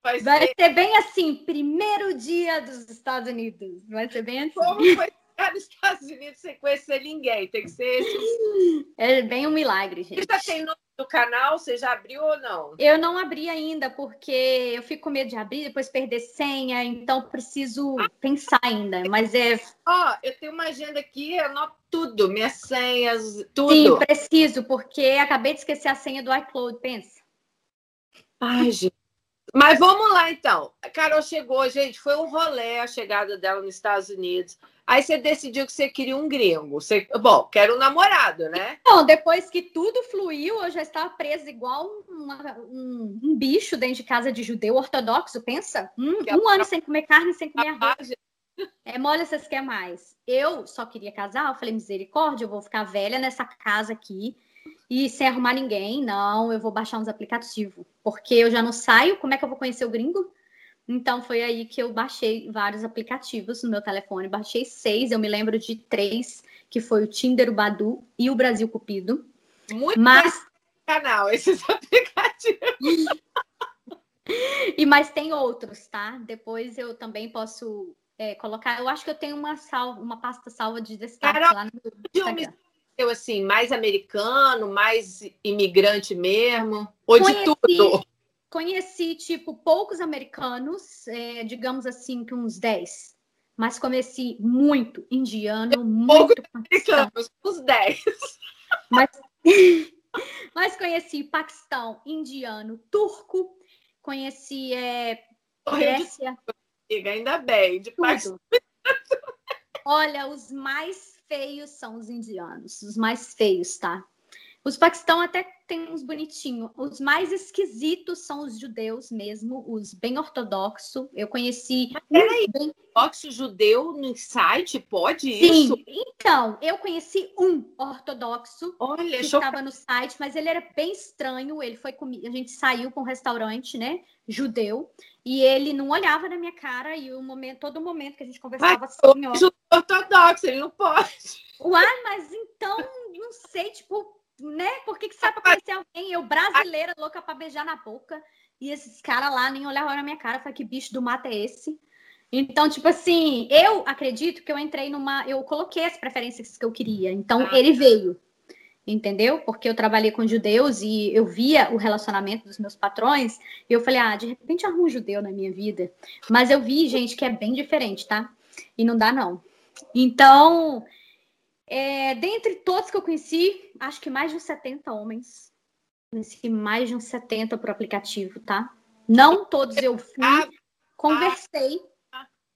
Vai, vai ser... ser... bem assim, primeiro dia dos Estados Unidos. Vai ser bem assim.
Como foi ficar nos Estados Unidos sem conhecer ninguém? Tem que ser esse.
É bem um milagre, gente. Você
já tem nome do canal? Você já abriu ou não?
Eu não abri ainda, porque eu fico com medo de abrir, depois perder senha, então preciso ah. pensar ainda. Mas é.
Ó, eu tenho uma agenda aqui, anoto tudo, minhas senhas, tudo.
Sim, preciso, porque acabei de esquecer a senha do iCloud, pensa.
Ai, gente. Mas vamos lá então. A Carol chegou, gente, foi um rolê a chegada dela nos Estados Unidos. Aí você decidiu que você queria um gringo. Você, bom, quero um namorado, né?
Não, depois que tudo fluiu, eu já estava presa igual uma, um, um, bicho dentro de casa de judeu ortodoxo, pensa? Um, um ano sem comer carne, sem comer arroz. É mole, vocês querem mais. Eu só queria casar, eu falei, misericórdia, eu vou ficar velha nessa casa aqui e sem arrumar ninguém. Não, eu vou baixar uns aplicativos, porque eu já não saio, como é que eu vou conhecer o gringo? Então foi aí que eu baixei vários aplicativos no meu telefone. Baixei seis, eu me lembro de três, que foi o Tinder, o Badu e o Brasil Cupido.
Muito mas canal esses aplicativos.
e mas tem outros, tá? Depois eu também posso é, colocar. Eu acho que eu tenho uma salva, uma pasta salva de destaque Carol, lá no Instagram.
Eu assim, mais americano, mais imigrante mesmo, ou Conheci... de tudo?
Conheci, tipo, poucos americanos, é, digamos assim, que uns 10. Mas conheci muito indiano, Eu muito
americanos, uns 10.
Mas, mas conheci Paquistão, indiano, turco, conheci é, Grécia.
Ainda bem, de Paquistão.
Olha, os mais feios são os indianos, os mais feios, tá? Os Paquistão até tem uns bonitinhos. Os mais esquisitos são os judeus mesmo, os bem ortodoxos. Eu conheci.
peraí, bem... ortodoxo judeu no site? Pode
Sim.
isso?
Então, eu conheci um ortodoxo
Olha,
que estava no site, mas ele era bem estranho. Ele foi comigo. A gente saiu para um restaurante, né? Judeu, e ele não olhava na minha cara, e o momento, todo momento que a gente conversava mas, assim,
ó. Ortodoxo, ele não pode.
Uai, mas então, não sei, tipo, né? Por que, que sai pra conhecer alguém? Eu, brasileira, louca pra beijar na boca. E esses caras lá nem olhavam na minha cara. Falei, que bicho do mato é esse? Então, tipo assim, eu acredito que eu entrei numa. Eu coloquei as preferências que eu queria. Então, ah. ele veio. Entendeu? Porque eu trabalhei com judeus e eu via o relacionamento dos meus patrões. E eu falei, ah, de repente arrumo um judeu na minha vida. Mas eu vi, gente, que é bem diferente, tá? E não dá, não. Então, é, dentre todos que eu conheci, acho que mais de uns 70 homens. Conheci mais de uns 70 por aplicativo, tá? Não todos eu fui. Ah, conversei.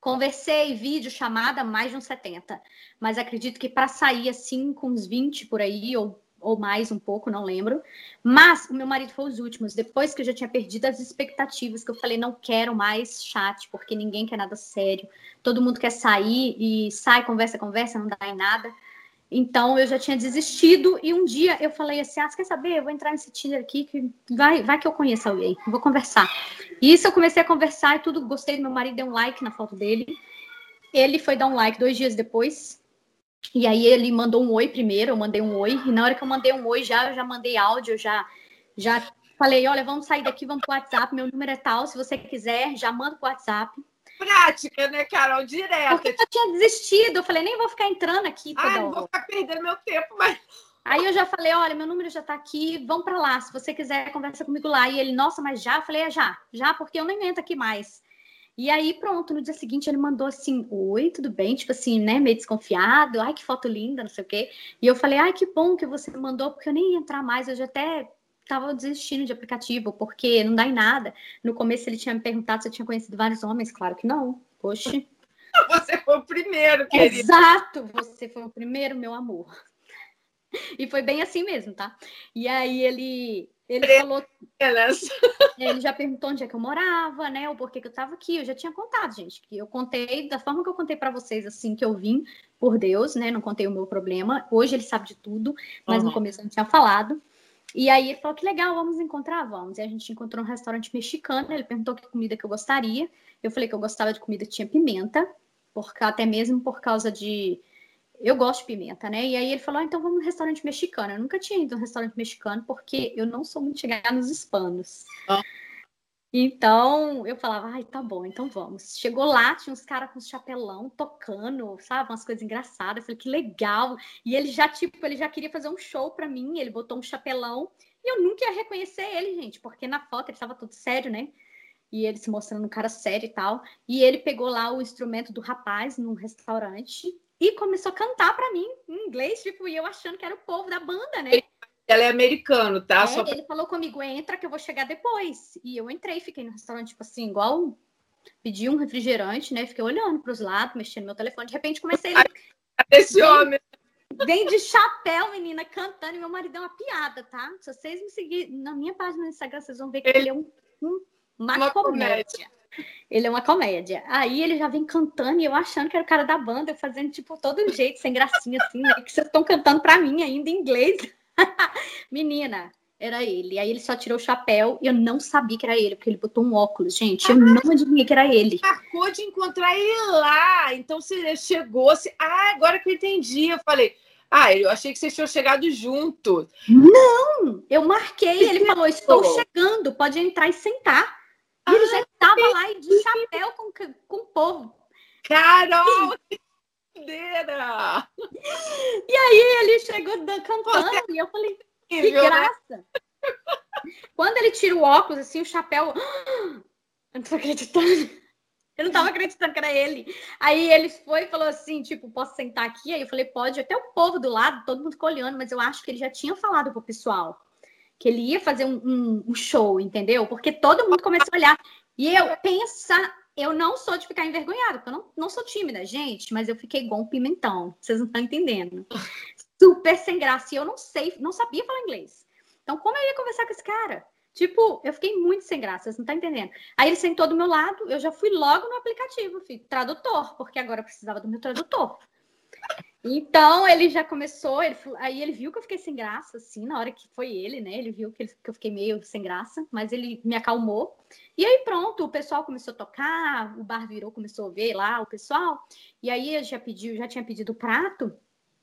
Conversei, vídeo, chamada, mais de uns 70. Mas acredito que para sair assim, com uns 20 por aí, ou, ou mais um pouco, não lembro. Mas o meu marido foi os últimos, depois que eu já tinha perdido as expectativas, que eu falei, não quero mais chat, porque ninguém quer nada sério. Todo mundo quer sair e sai, conversa, conversa, não dá em nada. Então eu já tinha desistido e um dia eu falei assim: ah, quer saber? Eu vou entrar nesse Tinder aqui que vai, vai que eu conheço alguém, vou conversar. E isso eu comecei a conversar e tudo, gostei do meu marido, deu um like na foto dele. Ele foi dar um like dois dias depois. E aí ele mandou um oi primeiro, eu mandei um oi. E na hora que eu mandei um oi, já, eu já mandei áudio, já, já falei: olha, vamos sair daqui, vamos pro WhatsApp, meu número é tal, se você quiser, já manda pro WhatsApp
prática, né, Carol? Direto.
Porque eu tinha desistido. Eu falei, nem vou ficar entrando aqui.
Ah, não vou ficar perdendo meu tempo, mas.
Aí eu já falei, olha, meu número já tá aqui, vão para lá. Se você quiser, conversa comigo lá. E ele, nossa, mas já? Eu falei, é já, já, porque eu nem entro aqui mais. E aí, pronto, no dia seguinte ele mandou assim: Oi, tudo bem? Tipo assim, né? Meio desconfiado. Ai, que foto linda, não sei o quê. E eu falei: Ai, que bom que você mandou, porque eu nem ia entrar mais. Eu já até estava desistindo de aplicativo, porque não dá em nada. No começo ele tinha me perguntado se eu tinha conhecido vários homens, claro que não. Poxa.
Você foi o primeiro, querido.
Exato, você foi o primeiro, meu amor. E foi bem assim mesmo, tá? E aí ele ele falou. Ele já perguntou onde é que eu morava, né? O porquê que eu tava aqui. Eu já tinha contado, gente. Que eu contei da forma que eu contei para vocês, assim, que eu vim por Deus, né? Não contei o meu problema. Hoje ele sabe de tudo, mas uhum. no começo eu não tinha falado. E aí ele falou que legal, vamos encontrar, vamos. E a gente encontrou um restaurante mexicano, ele perguntou que comida que eu gostaria. Eu falei que eu gostava de comida que tinha pimenta, porque, até mesmo por causa de. Eu gosto de pimenta, né? E aí ele falou: ah, então vamos no restaurante mexicano. Eu nunca tinha ido no restaurante mexicano porque eu não sou muito chegada nos hispanos. Então eu falava, ai, tá bom, então vamos. Chegou lá, tinha uns caras com chapelão tocando, sabe, umas coisas engraçadas. Eu falei, que legal. E ele já, tipo, ele já queria fazer um show pra mim, ele botou um chapelão. E eu nunca ia reconhecer ele, gente, porque na foto ele tava todo sério, né? E ele se mostrando um cara sério e tal. E ele pegou lá o instrumento do rapaz num restaurante e começou a cantar para mim em inglês, tipo, e eu achando que era o povo da banda, né?
Ela é americano, tá?
É, Só... Ele falou comigo, entra que eu vou chegar depois. E eu entrei, fiquei no restaurante, tipo assim, igual pedi um refrigerante, né? Fiquei olhando para os lados, mexendo no meu telefone. De repente comecei.
Esse vem, homem.
Vem de chapéu, menina, cantando, e meu marido é uma piada, tá? Se vocês me seguirem na minha página no Instagram, vocês vão ver que ele, ele é um, um uma, uma comédia. comédia. Ele é uma comédia. Aí ele já vem cantando e eu achando que era o cara da banda, fazendo tipo todo jeito, sem gracinha assim, né? Que vocês estão cantando para mim ainda em inglês. Menina, era ele. Aí ele só tirou o chapéu e eu não sabia que era ele, porque ele botou um óculos, gente. Eu ah, não adivinhei que era ele.
Marcou de encontrar ele lá. Então você chegou. Você... Ah, agora que eu entendi. Eu falei. Ah, eu achei que vocês tinham chegado juntos.
Não! Eu marquei. Ele falou: Estou chegando, pode entrar e sentar. E ah, ele já estava lá de chapéu com, com o povo.
Carol! Brincadeira!
E aí ele chegou cantando Você... e eu falei, que graça! Quando ele tira o óculos, assim, o chapéu. Eu não tô acreditando. Eu não tava acreditando que era ele. Aí ele foi e falou assim: tipo, posso sentar aqui? Aí eu falei, pode. Até o povo do lado, todo mundo ficou olhando, mas eu acho que ele já tinha falado pro pessoal que ele ia fazer um, um, um show, entendeu? Porque todo mundo começou a olhar. E eu, pensa eu não sou de ficar envergonhada, porque eu não, não sou tímida, gente, mas eu fiquei igual um pimentão. Vocês não estão entendendo. Super sem graça. E eu não sei, não sabia falar inglês. Então, como eu ia conversar com esse cara? Tipo, eu fiquei muito sem graça, vocês não estão entendendo. Aí ele sentou do meu lado, eu já fui logo no aplicativo, filho, tradutor, porque agora eu precisava do meu tradutor. Então ele já começou, ele, aí ele viu que eu fiquei sem graça, assim, na hora que foi ele, né? Ele viu que, ele, que eu fiquei meio sem graça, mas ele me acalmou. E aí pronto, o pessoal começou a tocar, o bar virou, começou a ver lá o pessoal. E aí eu já pediu, já tinha pedido o prato.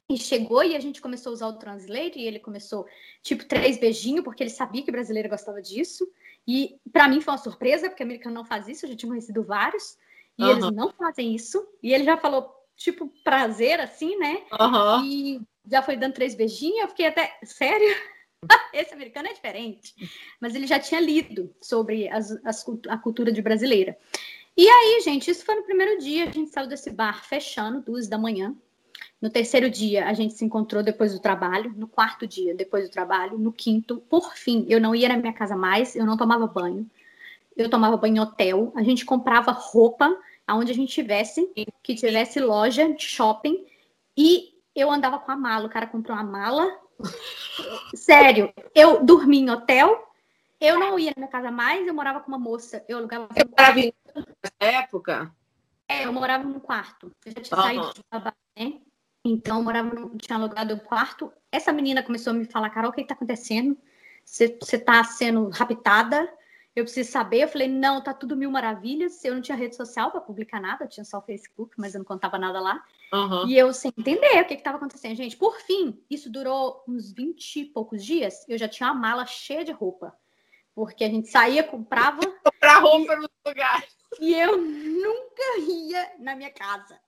E chegou e a gente começou a usar o Translate e ele começou, tipo, três beijinhos, porque ele sabia que brasileiro gostava disso. E para mim foi uma surpresa, porque americano não faz isso, eu já tinha conhecido vários. E uhum. eles não fazem isso. E ele já falou, tipo, prazer, assim, né?
Uhum.
E já foi dando três beijinhos, eu fiquei até, sério? Esse americano é diferente. Mas ele já tinha lido sobre as, as, a cultura de brasileira. E aí, gente, isso foi no primeiro dia. A gente saiu desse bar fechando, duas da manhã. No terceiro dia, a gente se encontrou depois do trabalho. No quarto dia, depois do trabalho. No quinto, por fim, eu não ia na minha casa mais, eu não tomava banho. Eu tomava banho em hotel. A gente comprava roupa aonde a gente tivesse, que tivesse loja de shopping, e eu andava com a mala. O cara comprou uma mala. Sério, eu dormi em hotel, eu não ia na minha casa mais, eu morava com uma moça. Eu alugava.
Eu morava em época?
É, eu morava num quarto. Eu já tinha uhum. saído de trabalho, né? Então, eu morava no, tinha alugado um quarto. Essa menina começou a me falar, Carol, o que está acontecendo? Você está sendo raptada? Eu preciso saber. Eu falei, não, tá tudo mil maravilhas. Eu não tinha rede social para publicar nada, eu tinha só o Facebook, mas eu não contava nada lá. Uhum. E eu sem entender o que estava acontecendo. Gente, por fim, isso durou uns 20 e poucos dias. Eu já tinha uma mala cheia de roupa. Porque a gente saía, comprava.
Comprar roupa e... no lugar.
E eu nunca ia na minha casa.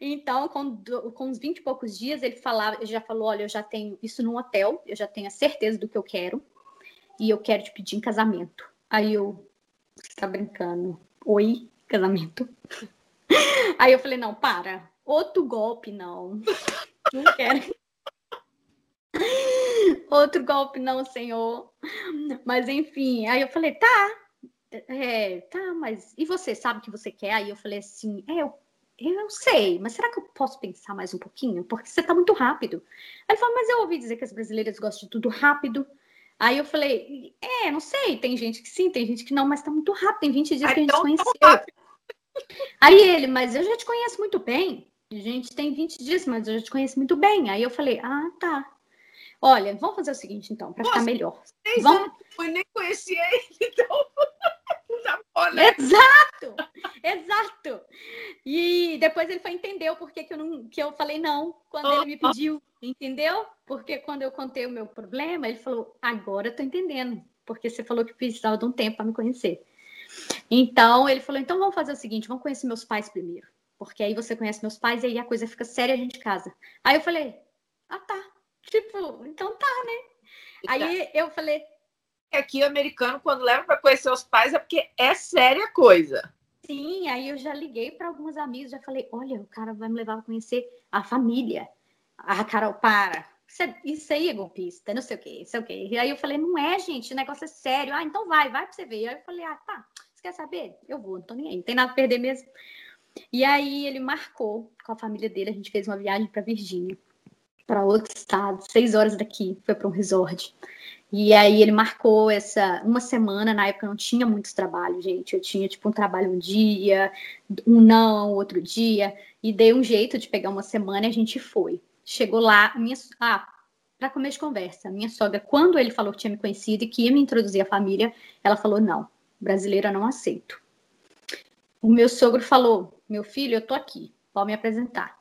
Então, com, com uns 20 e poucos dias, ele falava, ele já falou: olha, eu já tenho isso num hotel, eu já tenho a certeza do que eu quero, e eu quero te pedir em casamento. Aí eu, você tá brincando? Oi, casamento? Aí eu falei, não, para. Outro golpe, não. Não quero. Outro golpe, não, senhor. Mas enfim, aí eu falei, tá. É, tá, mas e você sabe o que você quer? Aí eu falei assim, é, eu, eu sei, mas será que eu posso pensar mais um pouquinho? Porque você tá muito rápido. Aí ele falou, mas eu ouvi dizer que as brasileiras gostam de tudo rápido. Aí eu falei, é, não sei, tem gente que sim, tem gente que não, mas tá muito rápido, tem 20 dias que a gente conheceu. Aí ele, mas eu já te conheço muito bem. A gente tem 20 dias, mas eu já te conheço muito bem. Aí eu falei, ah, tá. Olha, vamos fazer o seguinte, então, para ficar melhor. Vamos...
Eu nem conhecia ele, então. né?
Exato! Exato! E depois ele foi entender o porquê que eu, não, que eu falei não quando ele me pediu, entendeu? Porque quando eu contei o meu problema, ele falou: agora eu tô entendendo, porque você falou que precisava de um tempo para me conhecer. Então ele falou: então vamos fazer o seguinte, vamos conhecer meus pais primeiro. Porque aí você conhece meus pais e aí a coisa fica séria, a gente casa. Aí eu falei, ah, tá. Tipo, então tá, né? Tá. Aí eu falei.
Aqui o americano, quando leva para conhecer os pais, é porque é séria coisa.
Sim, aí eu já liguei para alguns amigos, já falei: olha, o cara vai me levar a conhecer a família. A Carol, para. Isso, é, isso aí é golpista, não sei o quê, isso é o quê. E aí eu falei: não é, gente, o negócio é sério. Ah, então vai, vai para você ver. Aí eu falei: ah, tá, você quer saber? Eu vou, não tô nem aí, não tem nada a perder mesmo. E aí ele marcou com a família dele, a gente fez uma viagem para Virgínia para outro estado, seis horas daqui, foi para um resort. E aí ele marcou essa uma semana, na época não tinha muitos trabalhos, gente. Eu tinha tipo um trabalho um dia, um não, outro dia, e dei um jeito de pegar uma semana e a gente foi. Chegou lá, minha ah, para começo de conversa, minha sogra, quando ele falou que tinha me conhecido e que ia me introduzir à família, ela falou: "Não, brasileira não aceito". O meu sogro falou: "Meu filho, eu tô aqui, pode me apresentar".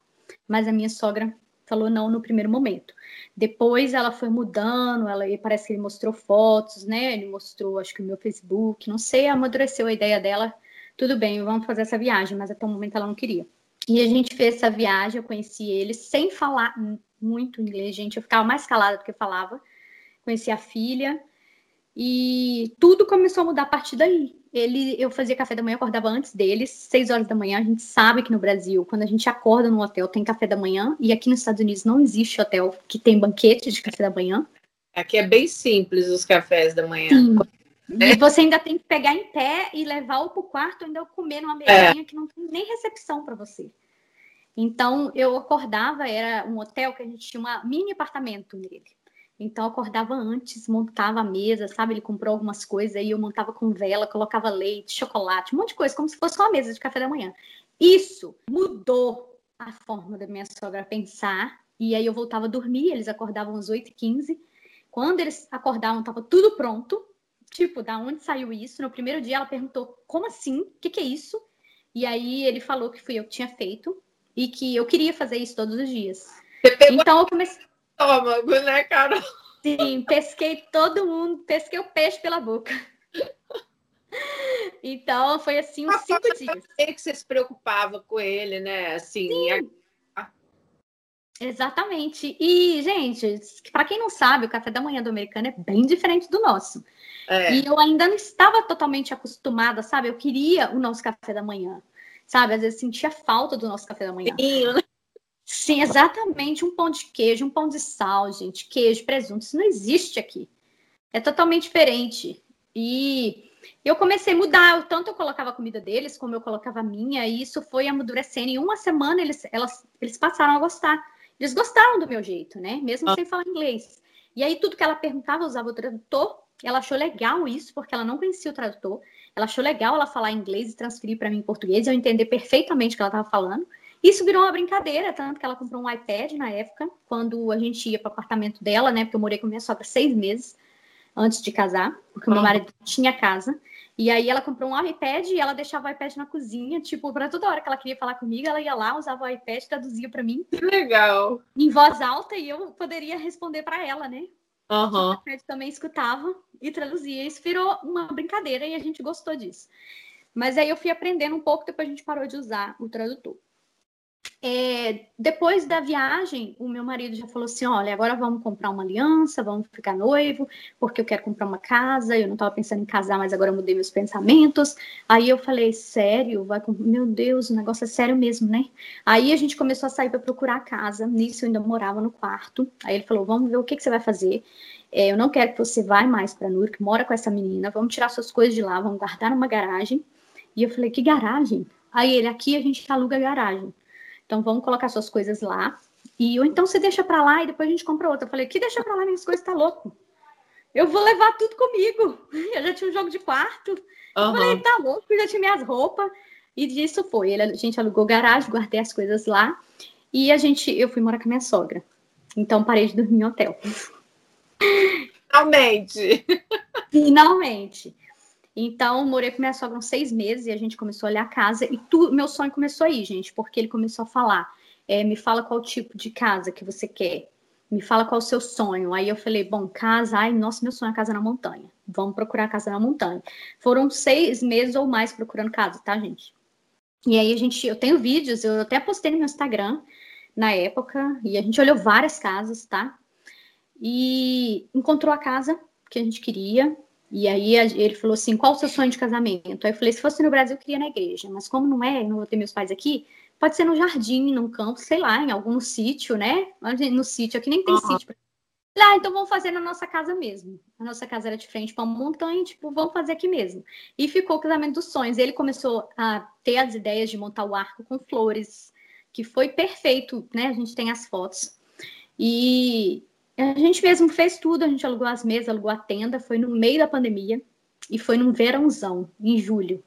Mas a minha sogra falou não no primeiro momento. Depois ela foi mudando, ela parece que ele mostrou fotos, né? Ele mostrou, acho que o meu Facebook, não sei, amadureceu a ideia dela. Tudo bem, vamos fazer essa viagem, mas até o momento ela não queria. E a gente fez essa viagem, eu conheci ele sem falar muito inglês, gente. Eu ficava mais calada do que falava. Conheci a filha e tudo começou a mudar a partir daí ele, eu fazia café da manhã, acordava antes deles, seis horas da manhã. A gente sabe que no Brasil, quando a gente acorda no hotel, tem café da manhã, e aqui nos Estados Unidos não existe hotel que tem banquete de café da manhã.
Aqui é bem simples os cafés da manhã. Sim.
É. E você ainda tem que pegar em pé e levar para o quarto, ainda comer numa mesinha é. que não tem nem recepção para você. Então, eu acordava, era um hotel que a gente tinha um mini apartamento nele. Então, eu acordava antes, montava a mesa, sabe? Ele comprou algumas coisas, aí eu montava com vela, colocava leite, chocolate, um monte de coisa, como se fosse uma mesa de café da manhã. Isso mudou a forma da minha sogra pensar. E aí eu voltava a dormir, eles acordavam às 8h15. Quando eles acordavam, estava tudo pronto. Tipo, da onde saiu isso? No primeiro dia ela perguntou, como assim? O que, que é isso? E aí ele falou que fui eu que tinha feito e que eu queria fazer isso todos os dias. Então eu comecei
estômago, né, Carol?
Sim, pesquei todo mundo, pesquei o peixe pela boca. Então, foi assim uns cinco dias.
que você se preocupava com ele, né? Assim, Sim.
A... Exatamente. E, gente, para quem não sabe, o café da manhã do americano é bem diferente do nosso. É. E eu ainda não estava totalmente acostumada, sabe? Eu queria o nosso café da manhã, sabe? Às vezes sentia falta do nosso café da manhã. Sim, né? Sim, exatamente. Um pão de queijo, um pão de sal, gente. Queijo, presunto. Isso não existe aqui. É totalmente diferente. E eu comecei a mudar. Eu, tanto eu colocava a comida deles, como eu colocava a minha. E isso foi amadurecendo. Em uma semana, eles, elas, eles passaram a gostar. Eles gostaram do meu jeito, né? Mesmo ah. sem falar inglês. E aí, tudo que ela perguntava, eu usava o tradutor. Ela achou legal isso, porque ela não conhecia o tradutor. Ela achou legal ela falar inglês e transferir para mim em português. Eu entender perfeitamente o que ela estava falando. Isso virou uma brincadeira, tanto que ela comprou um iPad na época, quando a gente ia para o apartamento dela, né? Porque eu morei com minha sogra seis meses antes de casar, porque o meu marido tinha casa. E aí ela comprou um iPad e ela deixava o iPad na cozinha, tipo, para toda hora que ela queria falar comigo, ela ia lá, usava o iPad, traduzia para mim.
Que legal.
Em voz alta e eu poderia responder para ela, né?
Uhum. O
iPad também escutava e traduzia. Isso virou uma brincadeira e a gente gostou disso. Mas aí eu fui aprendendo um pouco, depois a gente parou de usar o tradutor. É, depois da viagem, o meu marido já falou assim: olha, agora vamos comprar uma aliança, vamos ficar noivo, porque eu quero comprar uma casa. Eu não estava pensando em casar, mas agora mudei meus pensamentos. Aí eu falei: sério? Vai com... Meu Deus, o negócio é sério mesmo, né? Aí a gente começou a sair para procurar casa. Nisso eu ainda morava no quarto. Aí ele falou: vamos ver o que, que você vai fazer. É, eu não quero que você vá mais para Nurk, mora com essa menina. Vamos tirar suas coisas de lá, vamos guardar numa garagem. E eu falei: que garagem? Aí ele: aqui a gente aluga garagem. Então vamos colocar suas coisas lá. E ou então você deixa para lá e depois a gente compra outra. Eu falei, que deixa para lá, minhas coisas tá louco. Eu vou levar tudo comigo. Eu já tinha um jogo de quarto. Uhum. Eu falei, tá louco, eu já tinha minhas roupas. E disso foi. Ele, a gente alugou garagem, guardei as coisas lá. E a gente, eu fui morar com a minha sogra. Então parei de dormir em hotel.
Finalmente!
Finalmente! Então, morei com minha sogra uns seis meses e a gente começou a olhar a casa. E tu, meu sonho começou aí, gente, porque ele começou a falar: é, me fala qual tipo de casa que você quer, me fala qual o seu sonho. Aí eu falei: bom, casa, ai, nossa, meu sonho é casa na montanha. Vamos procurar casa na montanha. Foram seis meses ou mais procurando casa, tá, gente? E aí a gente, eu tenho vídeos, eu até postei no meu Instagram na época, e a gente olhou várias casas, tá? E encontrou a casa que a gente queria. E aí ele falou assim: qual o seu sonho de casamento? Aí eu falei: se fosse no Brasil, eu queria na igreja, mas como não é, não vou ter meus pais aqui, pode ser no jardim, num campo, sei lá, em algum sítio, né? No sítio, aqui nem tem uhum. sítio. Ah, então vamos fazer na nossa casa mesmo. A nossa casa era de frente para uma montanha, tipo, vamos fazer aqui mesmo. E ficou o casamento dos sonhos. Ele começou a ter as ideias de montar o arco com flores, que foi perfeito, né? A gente tem as fotos. E a gente mesmo fez tudo, a gente alugou as mesas, alugou a tenda, foi no meio da pandemia e foi num verãozão, em julho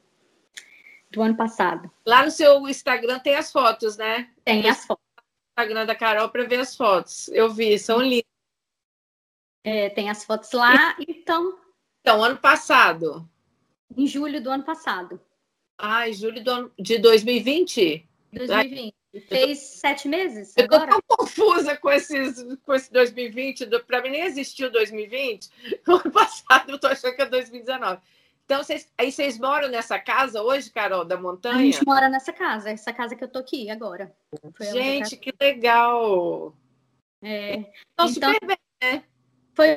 do ano passado.
Lá no seu Instagram tem as fotos, né?
Tem as fotos.
Instagram da Carol para ver as fotos. Eu vi, são lindas.
É, tem as fotos lá, então.
Então, ano passado.
Em julho do ano passado.
Ah, em julho do ano, de 2020?
2020. Fez sete meses?
Eu agora? tô tão confusa com, esses, com esse 2020. Para mim nem existiu 2020. O ano passado eu tô achando que é 2019. Então, vocês, aí vocês moram nessa casa hoje, Carol, da montanha? A
gente mora nessa casa, essa casa que eu tô aqui agora.
Foi gente, que legal!
É, então, super bem, né? Foi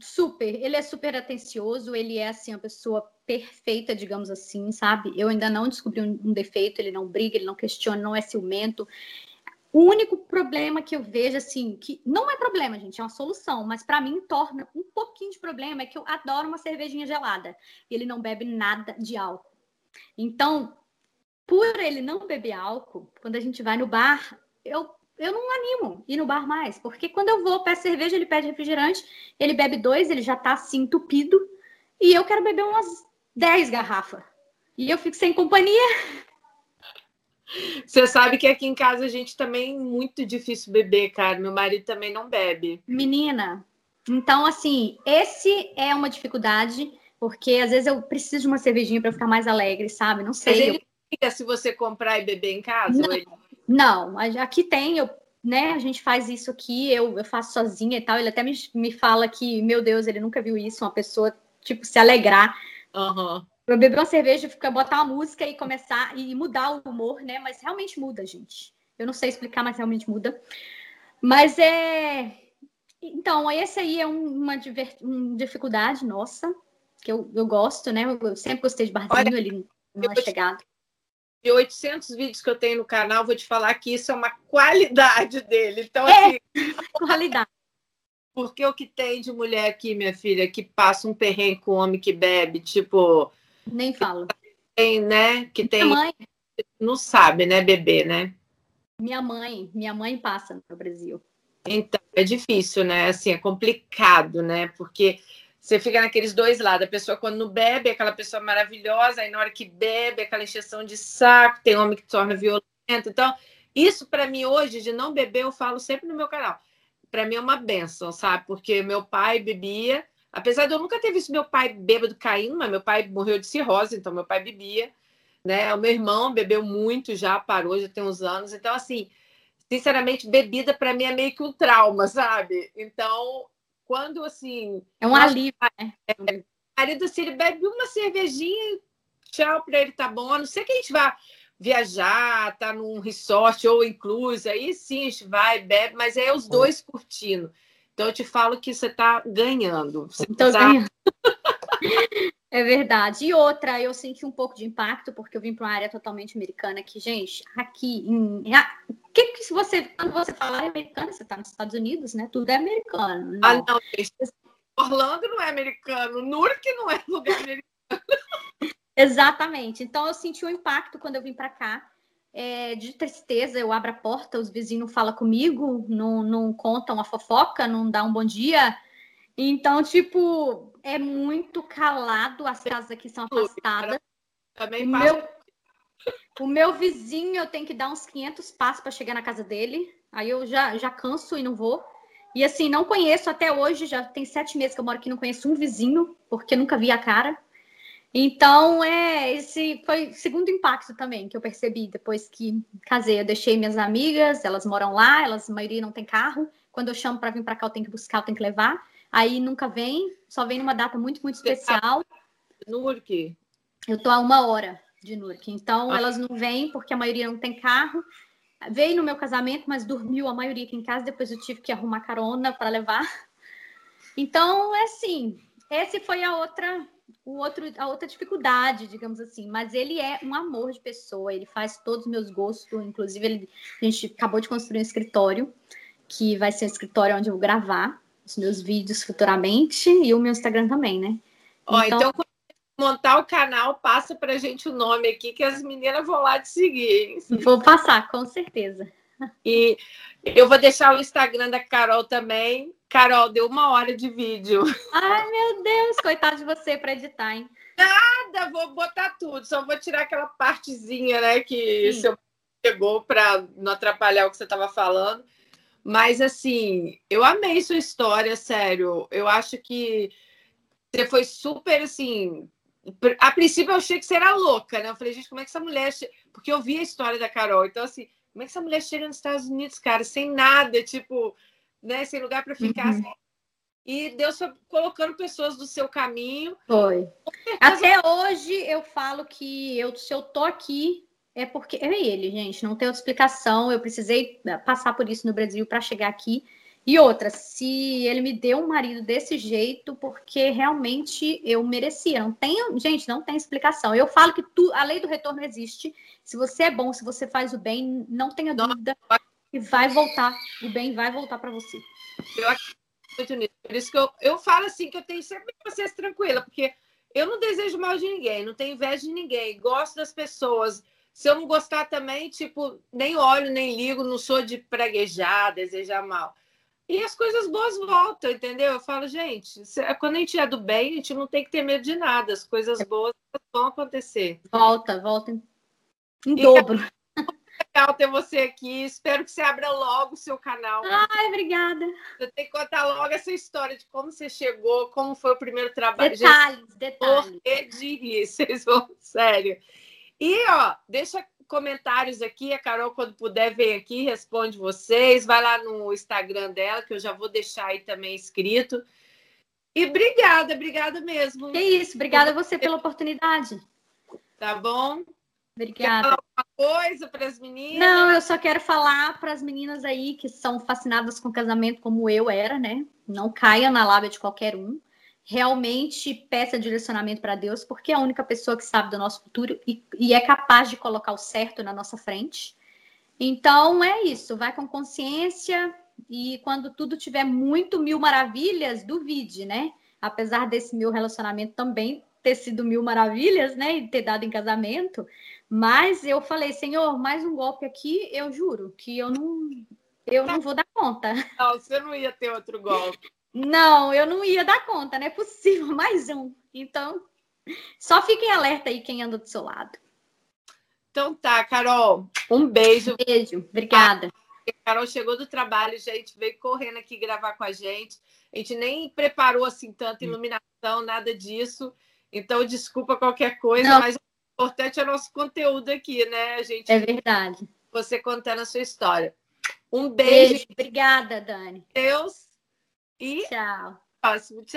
super. Ele é super atencioso, ele é assim, a pessoa perfeita, digamos assim, sabe? Eu ainda não descobri um, um defeito, ele não briga, ele não questiona, não é ciumento. O único problema que eu vejo, assim, que não é problema, gente, é uma solução, mas para mim torna um pouquinho de problema é que eu adoro uma cervejinha gelada. E ele não bebe nada de álcool. Então, por ele não beber álcool, quando a gente vai no bar, eu, eu não animo ir no bar mais, porque quando eu vou, peço cerveja, ele pede refrigerante, ele bebe dois, ele já tá assim entupido, e eu quero beber umas 10 garrafas. E eu fico sem companhia.
Você sabe que aqui em casa a gente também é muito difícil beber, cara. Meu marido também não bebe.
Menina, então assim, esse é uma dificuldade, porque às vezes eu preciso de uma cervejinha para ficar mais alegre, sabe? Não sei. Mas
ele eu... se você comprar e beber em casa?
Não,
ele...
não aqui tem, eu, né? A gente faz isso aqui, eu, eu faço sozinha e tal. Ele até me, me fala que, meu Deus, ele nunca viu isso, uma pessoa, tipo, se alegrar
Uhum.
Beber uma cerveja, ficar, botar uma música e começar e mudar o humor, né? Mas realmente muda, gente. Eu não sei explicar, mas realmente muda. Mas é. Então, esse aí é uma, uma dificuldade nossa, que eu, eu gosto, né? Eu sempre gostei de barzinho Olha, ali não é chegado.
De 800 vídeos que eu tenho no canal, vou te falar que isso é uma qualidade dele. Então, é, assim.
qualidade.
Porque o que tem de mulher aqui, minha filha, que passa um perrengue com homem que bebe, tipo.
Nem falo.
Tem, né? Que tem.
Minha mãe.
Não sabe, né, beber, né?
Minha mãe, minha mãe passa no Brasil.
Então, é difícil, né? Assim, é complicado, né? Porque você fica naqueles dois lados. A pessoa, quando não bebe, é aquela pessoa maravilhosa, aí na hora que bebe, é aquela encheção de saco, tem homem que torna violento. Então, isso para mim hoje, de não beber, eu falo sempre no meu canal para mim é uma benção, sabe? Porque meu pai bebia, apesar de eu nunca ter visto meu pai bêbado caindo, mas meu pai morreu de cirrose, então meu pai bebia, né? O meu irmão bebeu muito já, parou, já tem uns anos. Então, assim, sinceramente, bebida para mim é meio que um trauma, sabe? Então, quando assim.
É um alívio, né? É,
o marido, assim, ele bebe uma cervejinha, tchau, para ele tá bom. A não ser que a gente vá viajar, tá num resort ou incluso, aí sim a gente vai, bebe, mas é os dois curtindo. Então eu te falo que você tá ganhando. Você
tá... ganhando. É verdade. E outra, eu senti um pouco de impacto, porque eu vim para uma área totalmente americana aqui, gente. Aqui, em... que, que se você, quando você fala americano, você está nos Estados Unidos, né? Tudo é americano.
Não. Ah, não, gente. Orlando não é americano, Newark não é lugar americano.
Exatamente. Então eu senti um impacto quando eu vim para cá. É, de tristeza, eu abro a porta, os vizinhos falam comigo, não, não contam a fofoca, não dá um bom dia. Então, tipo, é muito calado, as casas aqui são afastadas.
Também
o meu, o meu vizinho, eu tenho que dar uns 500 passos para chegar na casa dele. Aí eu já, já canso e não vou. E assim, não conheço até hoje, já tem sete meses que eu moro aqui, não conheço um vizinho, porque nunca vi a cara. Então, é, esse foi o segundo impacto também que eu percebi depois que casei. Eu deixei minhas amigas, elas moram lá, elas, a maioria não tem carro. Quando eu chamo para vir para cá, eu tenho que buscar, eu tenho que levar. Aí nunca vem, só vem numa data muito, muito especial.
Nurque?
Eu tô a uma hora de Nurque. Então, ah. elas não vêm porque a maioria não tem carro. Veio no meu casamento, mas dormiu a maioria aqui em casa. Depois eu tive que arrumar carona para levar. Então, é assim. Esse foi a outra, o outro, a outra dificuldade, digamos assim. Mas ele é um amor de pessoa. Ele faz todos os meus gostos. Inclusive, ele, a gente acabou de construir um escritório que vai ser um escritório onde eu vou gravar os meus vídeos futuramente e o meu Instagram também, né?
Ó, então, então montar o canal, passa pra gente o nome aqui, que as meninas vão lá te seguir. Hein?
Vou passar, com certeza.
E eu vou deixar o Instagram da Carol também. Carol, deu uma hora de vídeo.
Ai, meu Deus, coitado de você para editar, hein?
Nada, vou botar tudo, só vou tirar aquela partezinha, né, que Sim. seu pegou para não atrapalhar o que você estava falando. Mas assim, eu amei sua história, sério. Eu acho que você foi super assim, a princípio eu achei que você era louca, né? Eu falei, gente, como é que essa mulher. Porque eu vi a história da Carol. Então, assim, como é que essa mulher chega nos Estados Unidos, cara, sem nada, tipo, né? Sem lugar para ficar. Uhum. Assim. E Deus foi colocando pessoas do seu caminho.
Foi. Até hoje eu falo que eu, se eu tô aqui, é porque é ele, gente. Não tem outra explicação. Eu precisei passar por isso no Brasil para chegar aqui. E outra, se ele me deu um marido desse jeito, porque realmente eu merecia. Não tem, gente, não tem explicação. Eu falo que tu, a lei do retorno existe. Se você é bom, se você faz o bem, não tenha dúvida que vai voltar. O bem vai voltar para você.
Eu acredito nisso. Por isso que eu, eu falo assim que eu tenho sempre vocês tranquila, porque eu não desejo mal de ninguém, não tenho inveja de ninguém, gosto das pessoas. Se eu não gostar também, tipo, nem olho, nem ligo, não sou de praguejar, desejar mal. E as coisas boas voltam, entendeu? Eu falo, gente, quando a gente é do bem, a gente não tem que ter medo de nada. As coisas boas vão acontecer.
Volta, volta em, em dobro.
Legal ter você aqui. Espero que você abra logo o seu canal.
Ai, obrigada.
Você tem que contar logo essa história de como você chegou, como foi o primeiro trabalho.
Detalhes, gente, detalhes.
Morrer de rir, vocês vão, sério. E, ó, deixa comentários aqui. A Carol, quando puder, vem aqui, responde vocês. Vai lá no Instagram dela, que eu já vou deixar aí também escrito. E obrigada, obrigada mesmo.
É isso, obrigada a você pela oportunidade.
Tá bom?
Obrigada.
Alguma coisa para as meninas?
Não, eu só quero falar para as meninas aí que são fascinadas com casamento como eu era, né? Não caia na lábia de qualquer um realmente peça direcionamento para Deus, porque é a única pessoa que sabe do nosso futuro e, e, é capaz de colocar o certo na nossa frente. Então é isso, vai com consciência e quando tudo tiver muito mil maravilhas, duvide, né? Apesar desse meu relacionamento também ter sido mil maravilhas, né? E ter dado em casamento, mas eu falei, Senhor, mais um golpe aqui, eu juro que eu não, eu não vou dar conta.
Não, você não ia ter outro golpe.
Não, eu não ia dar conta, não é possível, mais um. Então, só fiquem alerta aí quem anda do seu lado.
Então tá, Carol, um beijo.
Beijo, obrigada.
A Carol chegou do trabalho, gente, veio correndo aqui gravar com a gente. A gente nem preparou assim tanta iluminação, nada disso. Então, desculpa qualquer coisa, não. mas importante é o nosso conteúdo aqui, né? A gente
É verdade.
Você contando a sua história. Um beijo. beijo.
Obrigada, Dani.
Deus. E
tchau.
Próximo. Tchau.